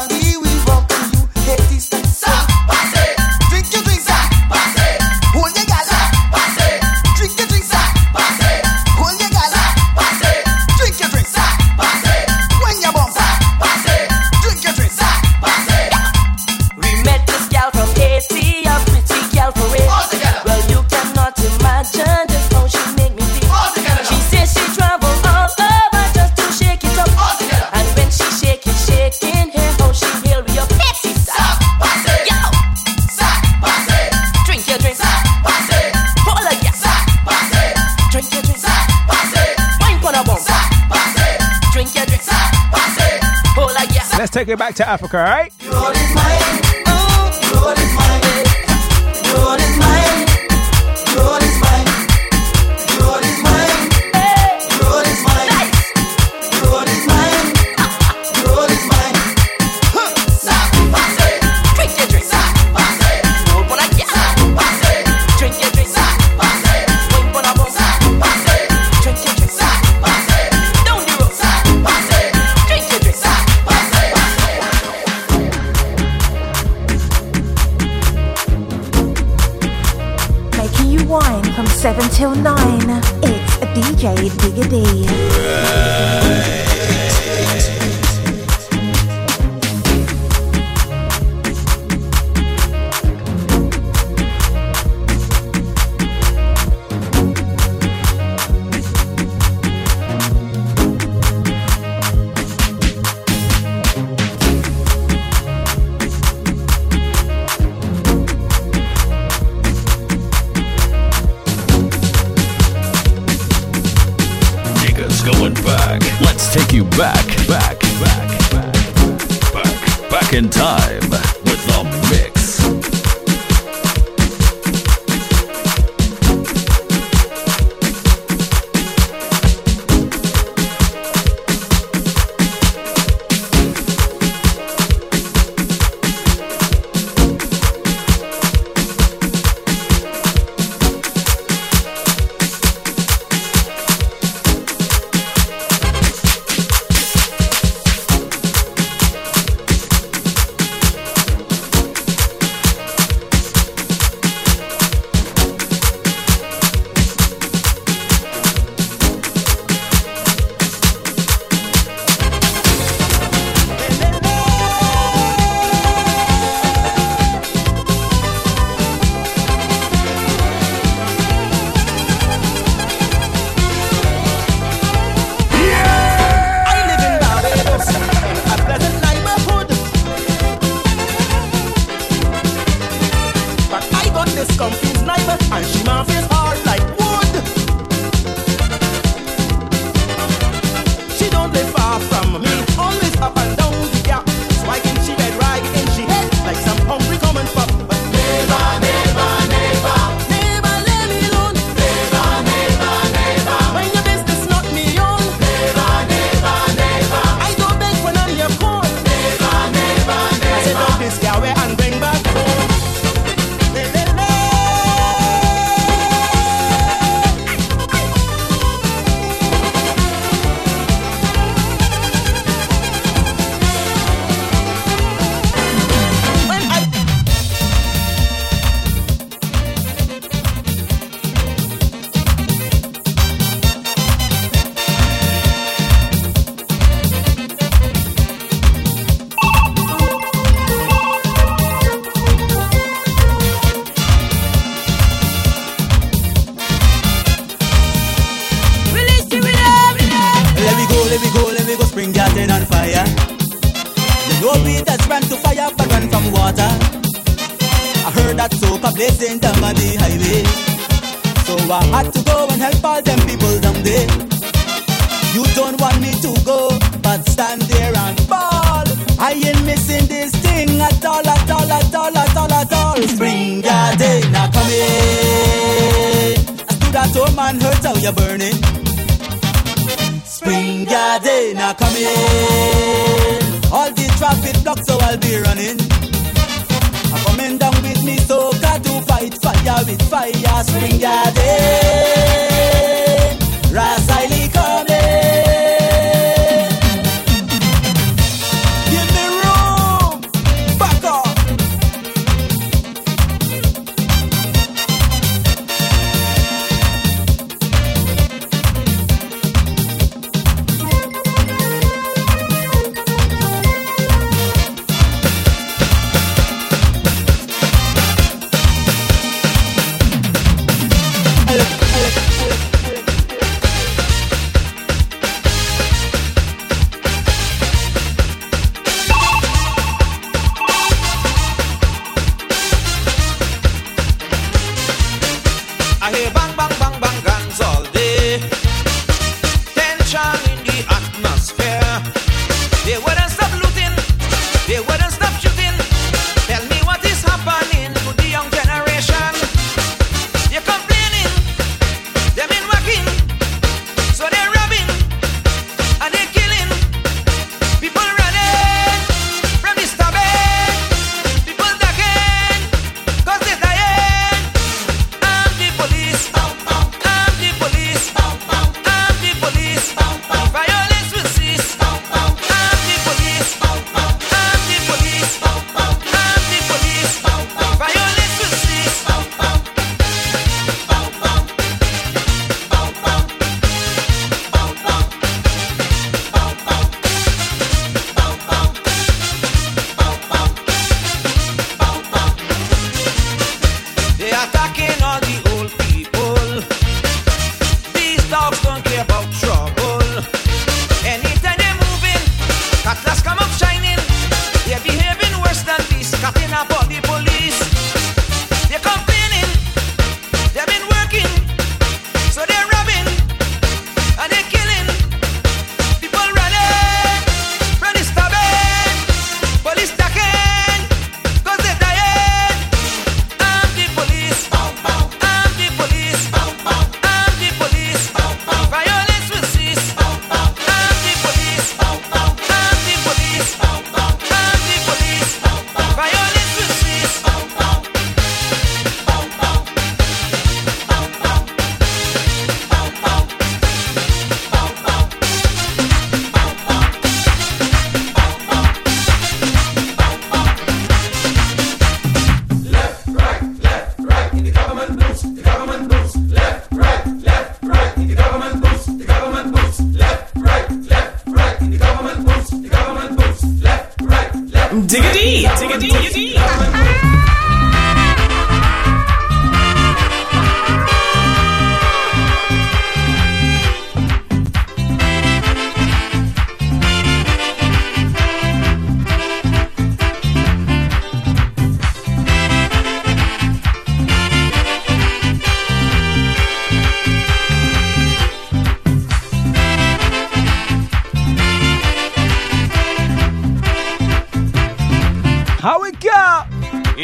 Take it back to Africa, all right? 7 till 9. It's a DJ Digga D. that soap are blazing down on the highway. So I had to go and help all them people down there. You don't want me to go, but stand there and fall. I ain't missing this thing at all, at all, at all, at all, at all. Spring garden now coming. I stood at home and heard how you're burning. Spring garden now coming. All the traffic blocked, so I'll be running. I'm coming down. Teach me soca to fight fire with fire. Spring garden. Rasa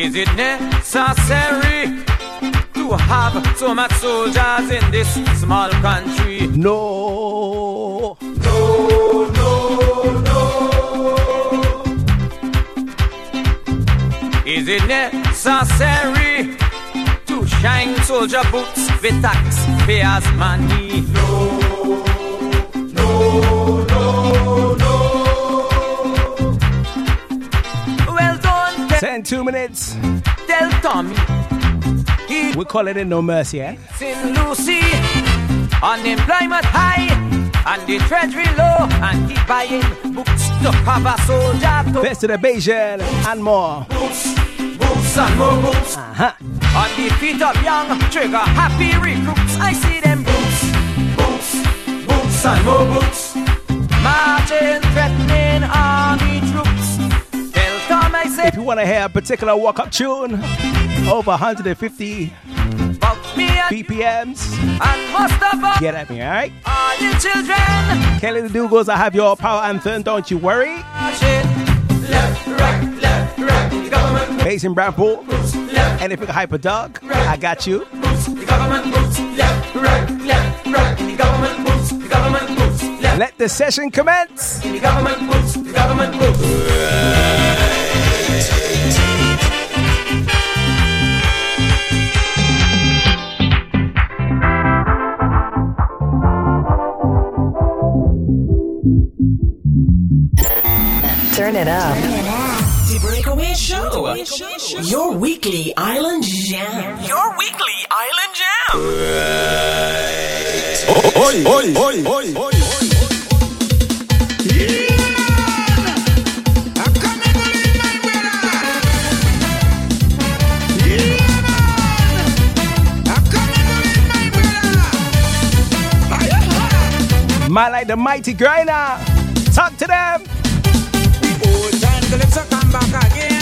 Is it necessary to have so much soldiers in this small country? No. No, no, no. Is it necessary to shine soldier boots with taxpayers' money? No, no, no, two minutes. tell Tommy. We call it in no mercy, eh? St. Lucy, unemployment high, and the treasury low, and keep buying books to cover soldier to Best of the Bajan and more. boots, boots and more boots. Uh-huh. On the feet of young, trigger happy recruits. I see them boots, boots, boots and more boots. Marching, threatening army troops. Tell Tom I say, If you want to hear a particular walk up tune, over 150 me BPMs, and all, get at me, alright? all you children. Kelly the Dougals, I have your power anthem, don't you worry. Left, right, left, right. The government Bass in Brown Pool, boots, left, anything hyper dog, I got you. The government boots, left, right, left, right. The government boots, the government boots. Let the session commence. The government boots, the government boots. Turn it up. The Breakaway Show. Your weekly island jam. Your weekly island jam. Oi, oi, oi, oi, oi. Man like the mighty grinder. Talk to them. Back again.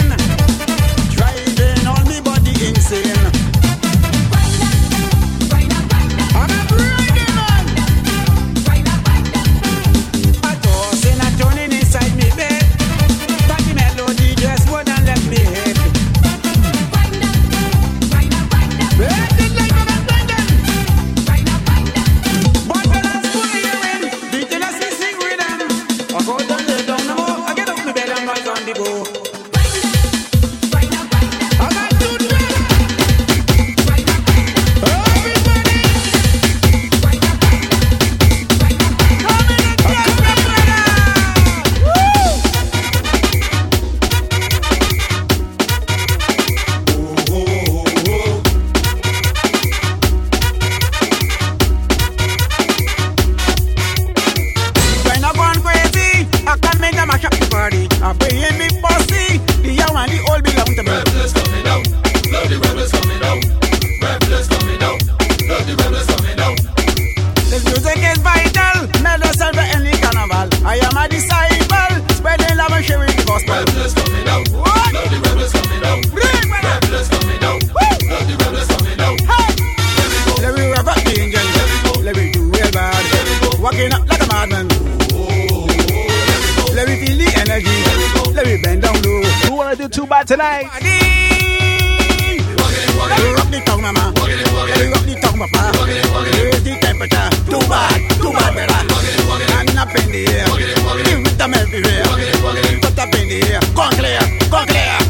Two bad tonight? Rock the tongue, mama. Rock the tongue, papa. The temperature. Too bad, too bad, brother. And up in the air. The rhythm everywhere. Put up in the air. Go clear, go clear.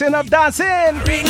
Instruction of dancing?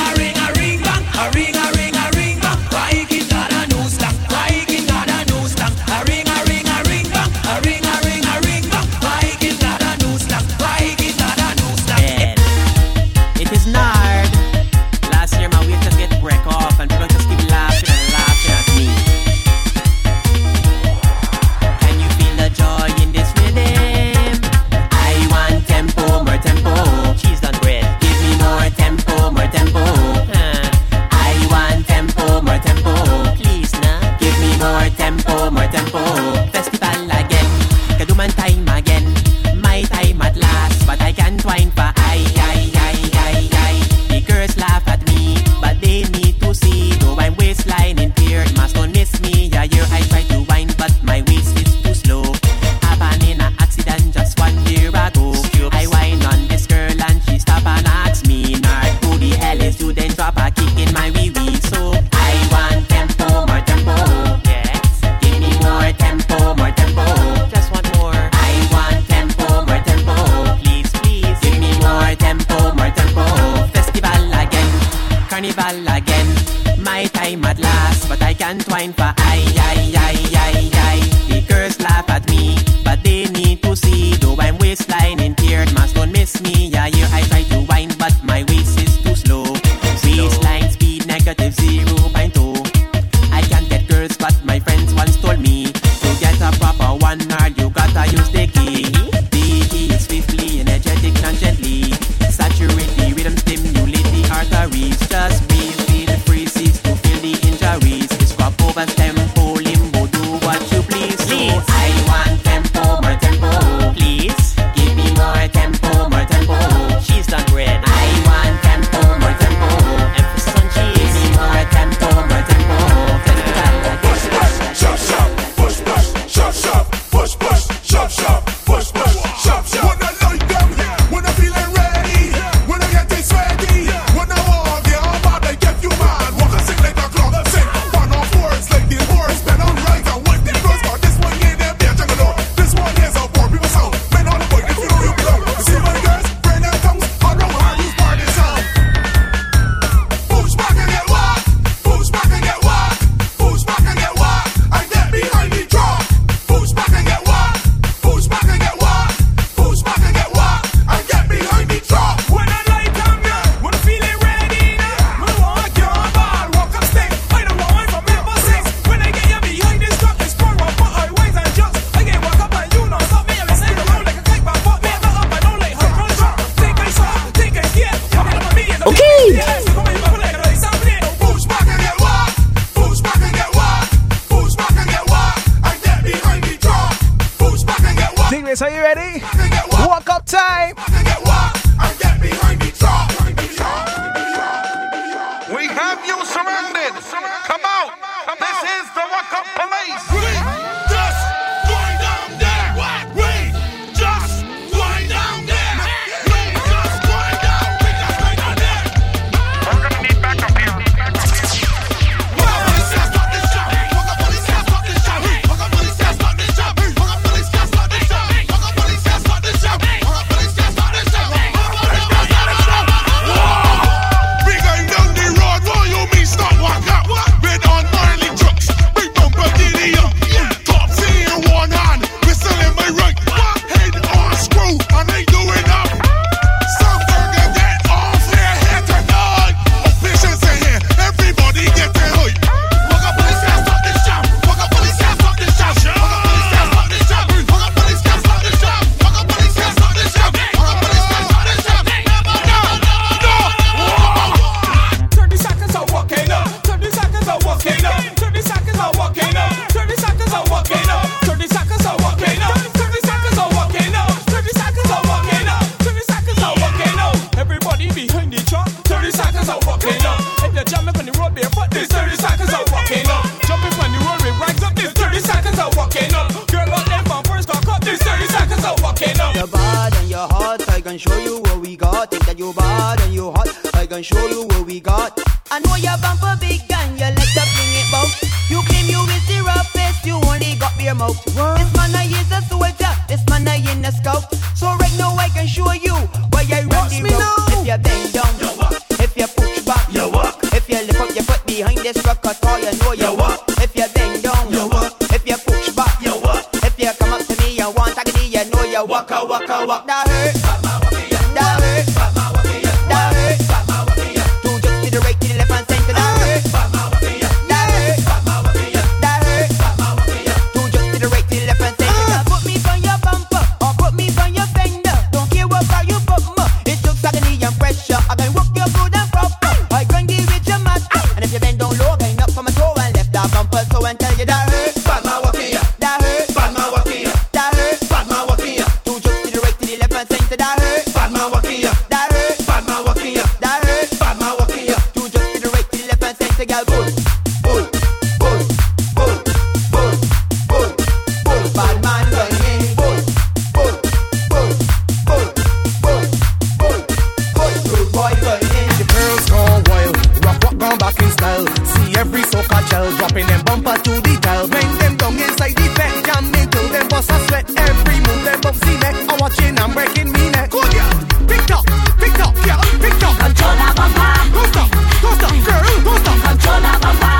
See every soca gel dropping them bumpers to the dial. bring them down inside the bed, jamming till them bust a sweat. Every move them bumps the neck. I'm watching I'm breaking me neck. Good girl, pick up, pick up, yeah, pick up. Control that bumper. Don't stop, don't stop, girl, don't stop. Control that bumper.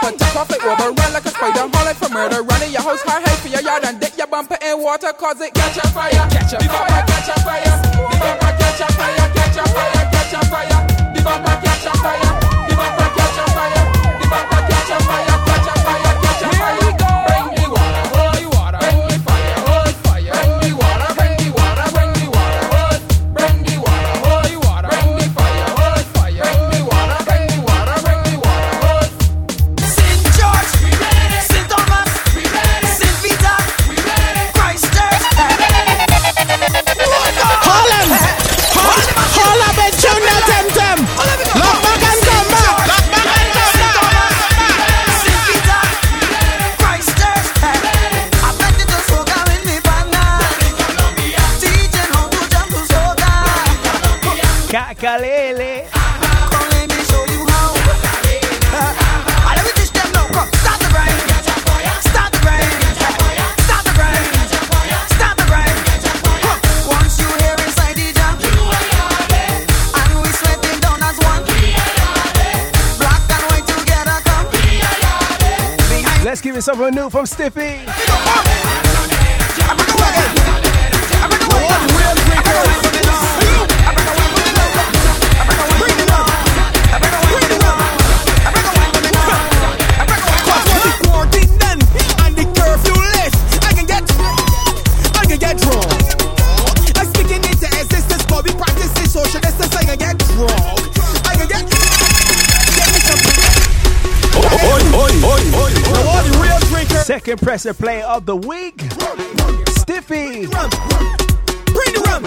bumper. Take off it overrun like a spider. Haul for murder. Run your house high, high for your yard and dip your bumper in water cause it catch a fire. Catch a fire. Catch a fire. something new from Stiffy. Impressive play of the week, Stiffy. Bring the rum.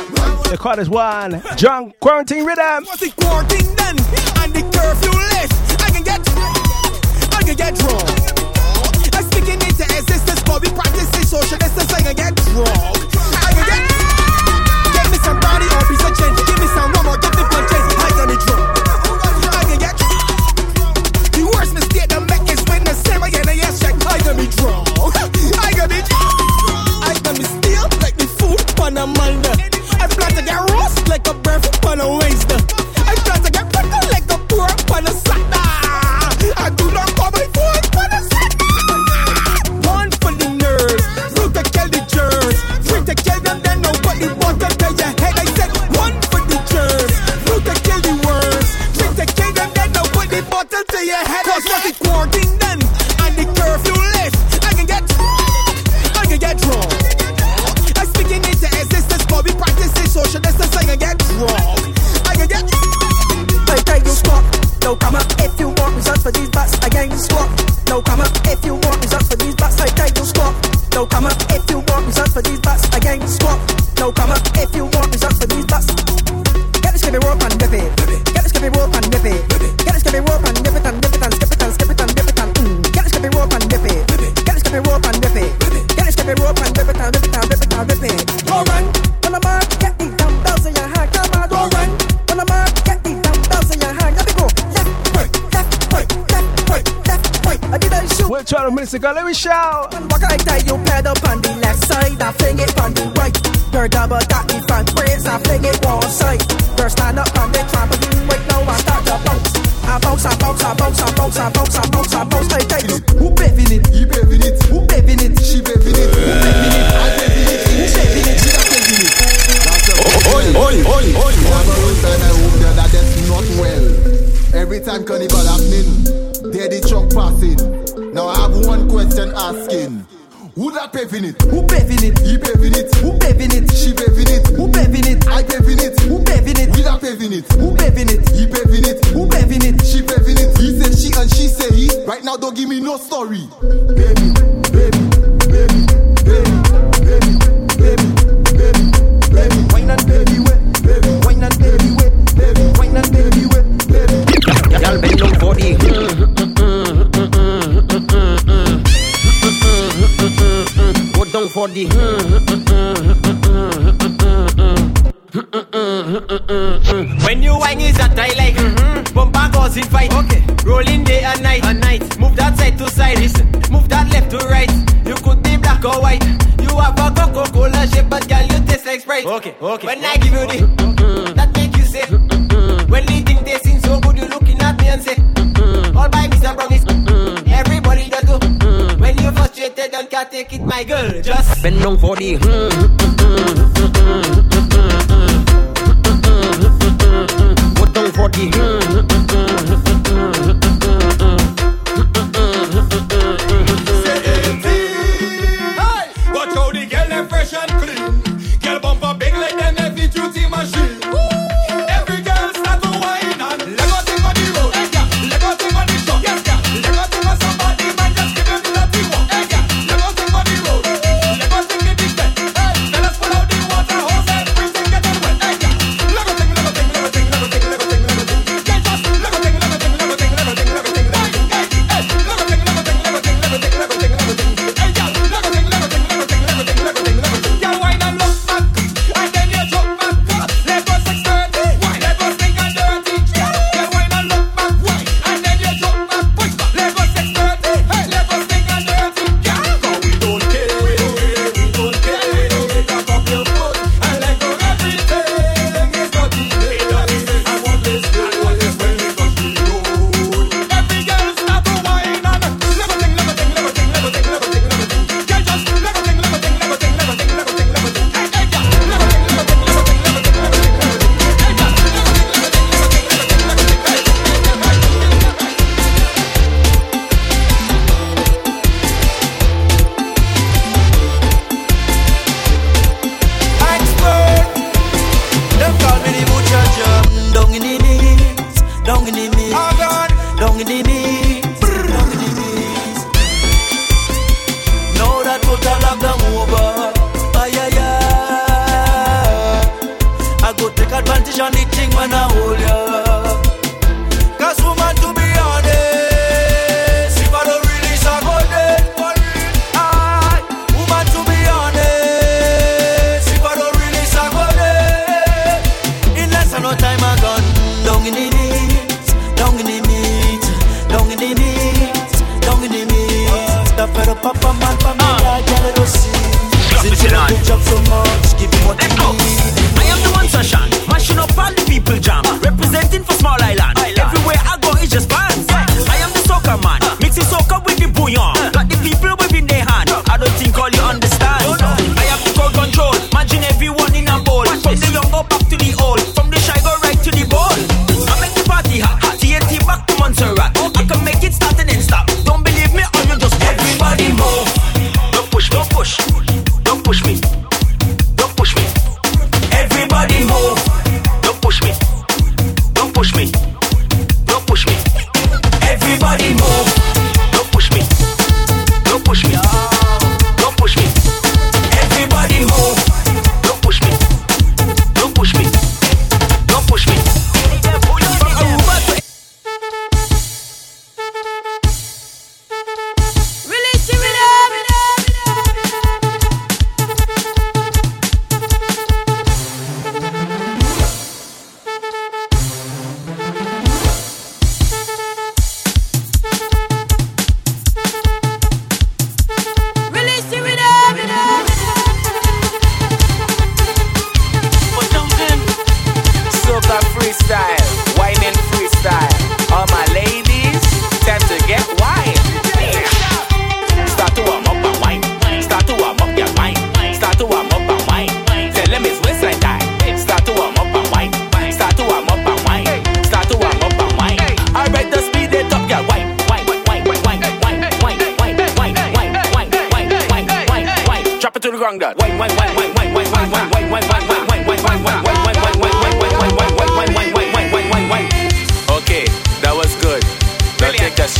The card is one. Drunk quarantine rhythm. Once the quarantine done and the curfew list. I can get, I can get drunk. I'm speaking into existence, but we practice social distance. I can get drunk. I can get. Give me some body or piece of change. Give me some rum or get the punches. I can be drunk. I got me drunk. I got me drunk. I got me still like the food on a Monday. I plan to get roast like a breath on a Wednesday. ago. Let me shout. fresh and clean.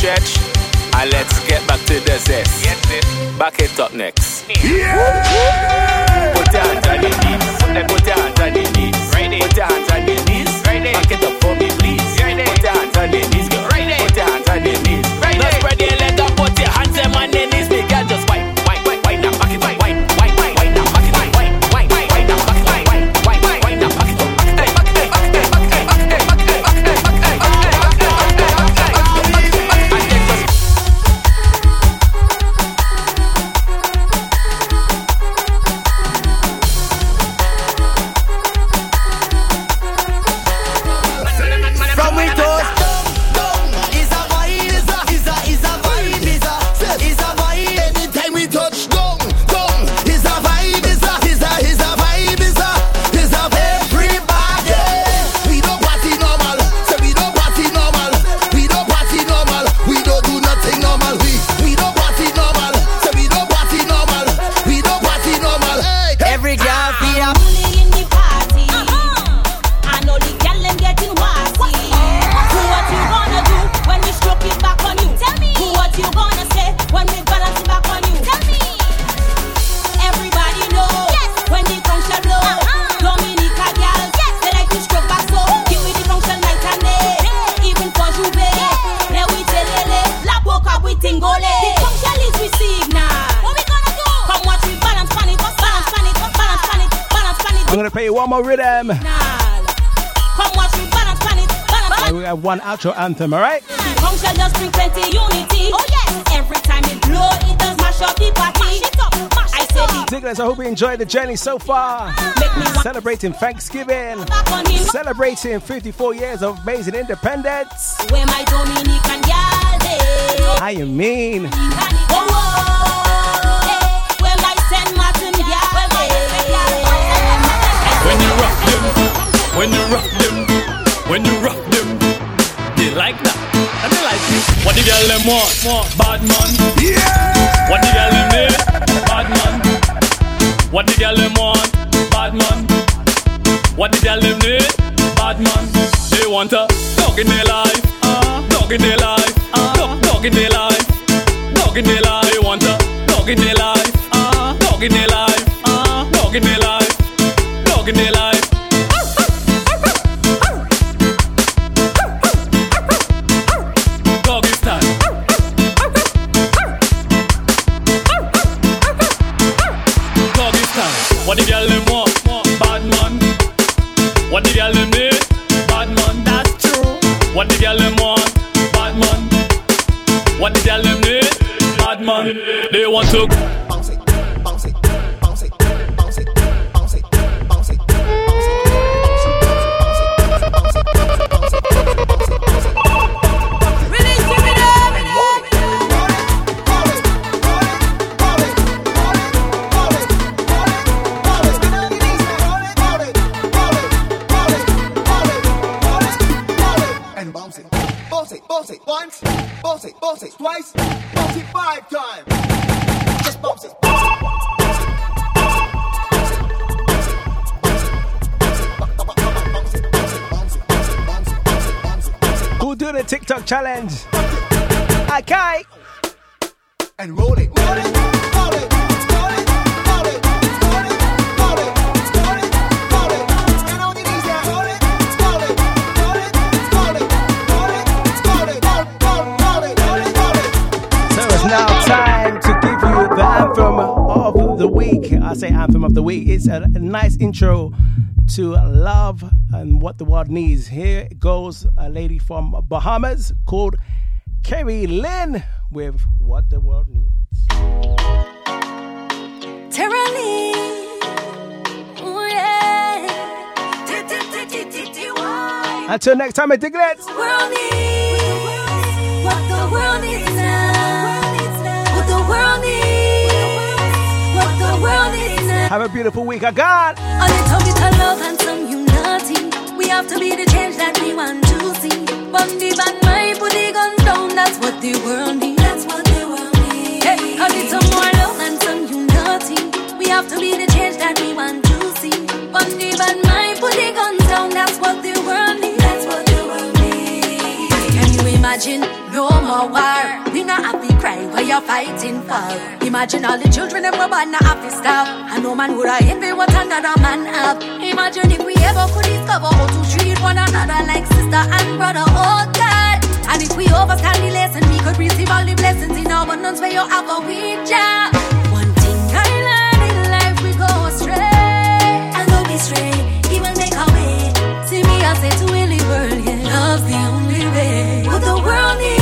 church and let's get back to the zest. Back it up next. Anthem, alright? it. Just bring plenty unity. Oh yes. Every time it blow, it does mash up the party. Mash it up, mash I say the Diggers, I hope you enjoyed the journey so far. Ah. Celebrating Thanksgiving. Celebrating 54 years of amazing independence. where my Dominican gal. How you mean? Where my Saint Martin gal When you rock them, when you rock them, when you rock them, they like that. And they like it. What the girl them want? Bad man. Yeah. What the girl them need? Bad man. What the girl them want? Bad man. What the girl them need? Bad man. They want a dog in their life. Uh, dog in their life. Uh, dog, dog in their life. Dog in their life. They want a dog in their life. Uh, dog in their life. Uh, dog in their life. Dog in their life. They want to. Do the TikTok challenge. Okay. And roll it. Roll it. Roll it. So it's now time to give you the anthem of the week. I say anthem of the week. It's a, a nice intro to love and what the world needs. Here goes a lady from Bahamas called Carrie Lynn with What the World Needs. Tara. Yeah. Until next time, I dig it. Have a beautiful week. I got. Love and some. We have to be the change that we want to see. Down. That's what the world needs. That's what the world needs. Hey, a little more love and some. We have to be the change that we want to see. Down. That's what the imagine no more war? We not to cry while you're fighting for. Imagine all the children them were born not have to stop. And no man would have envy what another man have. Imagine if we ever could discover how to treat one another like sister and brother. Oh God. And if we overstand the lesson, we could receive all the blessings in our abundance where you have a job. One thing I learned in life, we go astray. And don't be straight, he will make a way. See me, I say to Willie World, yeah, love's the only way. The world needs,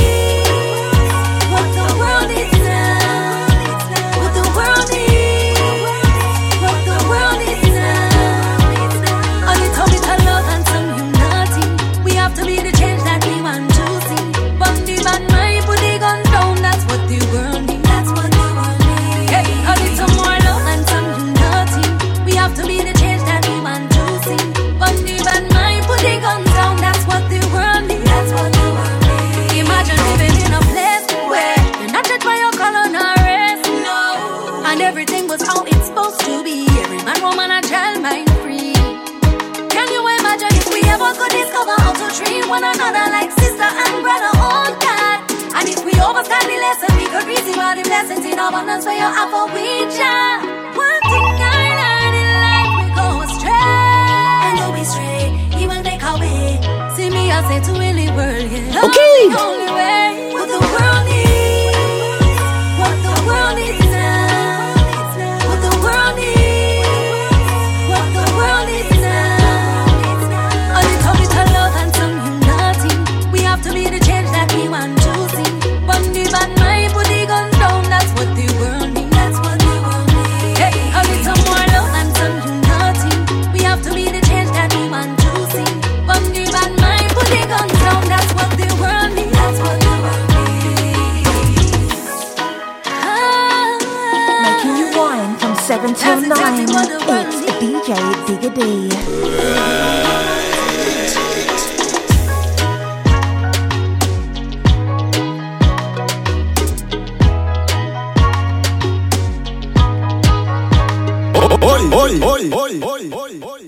treat one another like sister and brother? Oh God. And if we overstand the lesson, we could receive all the blessings in abundance where you have a One thing I learned in life, we go astray. And though we stray, he will make our way. See me, I say to Willie World, yeah. Okay. From 7 till 9. It's DJ Digga D. Oi, oi, oi, oi, oi, oi, oi, oi.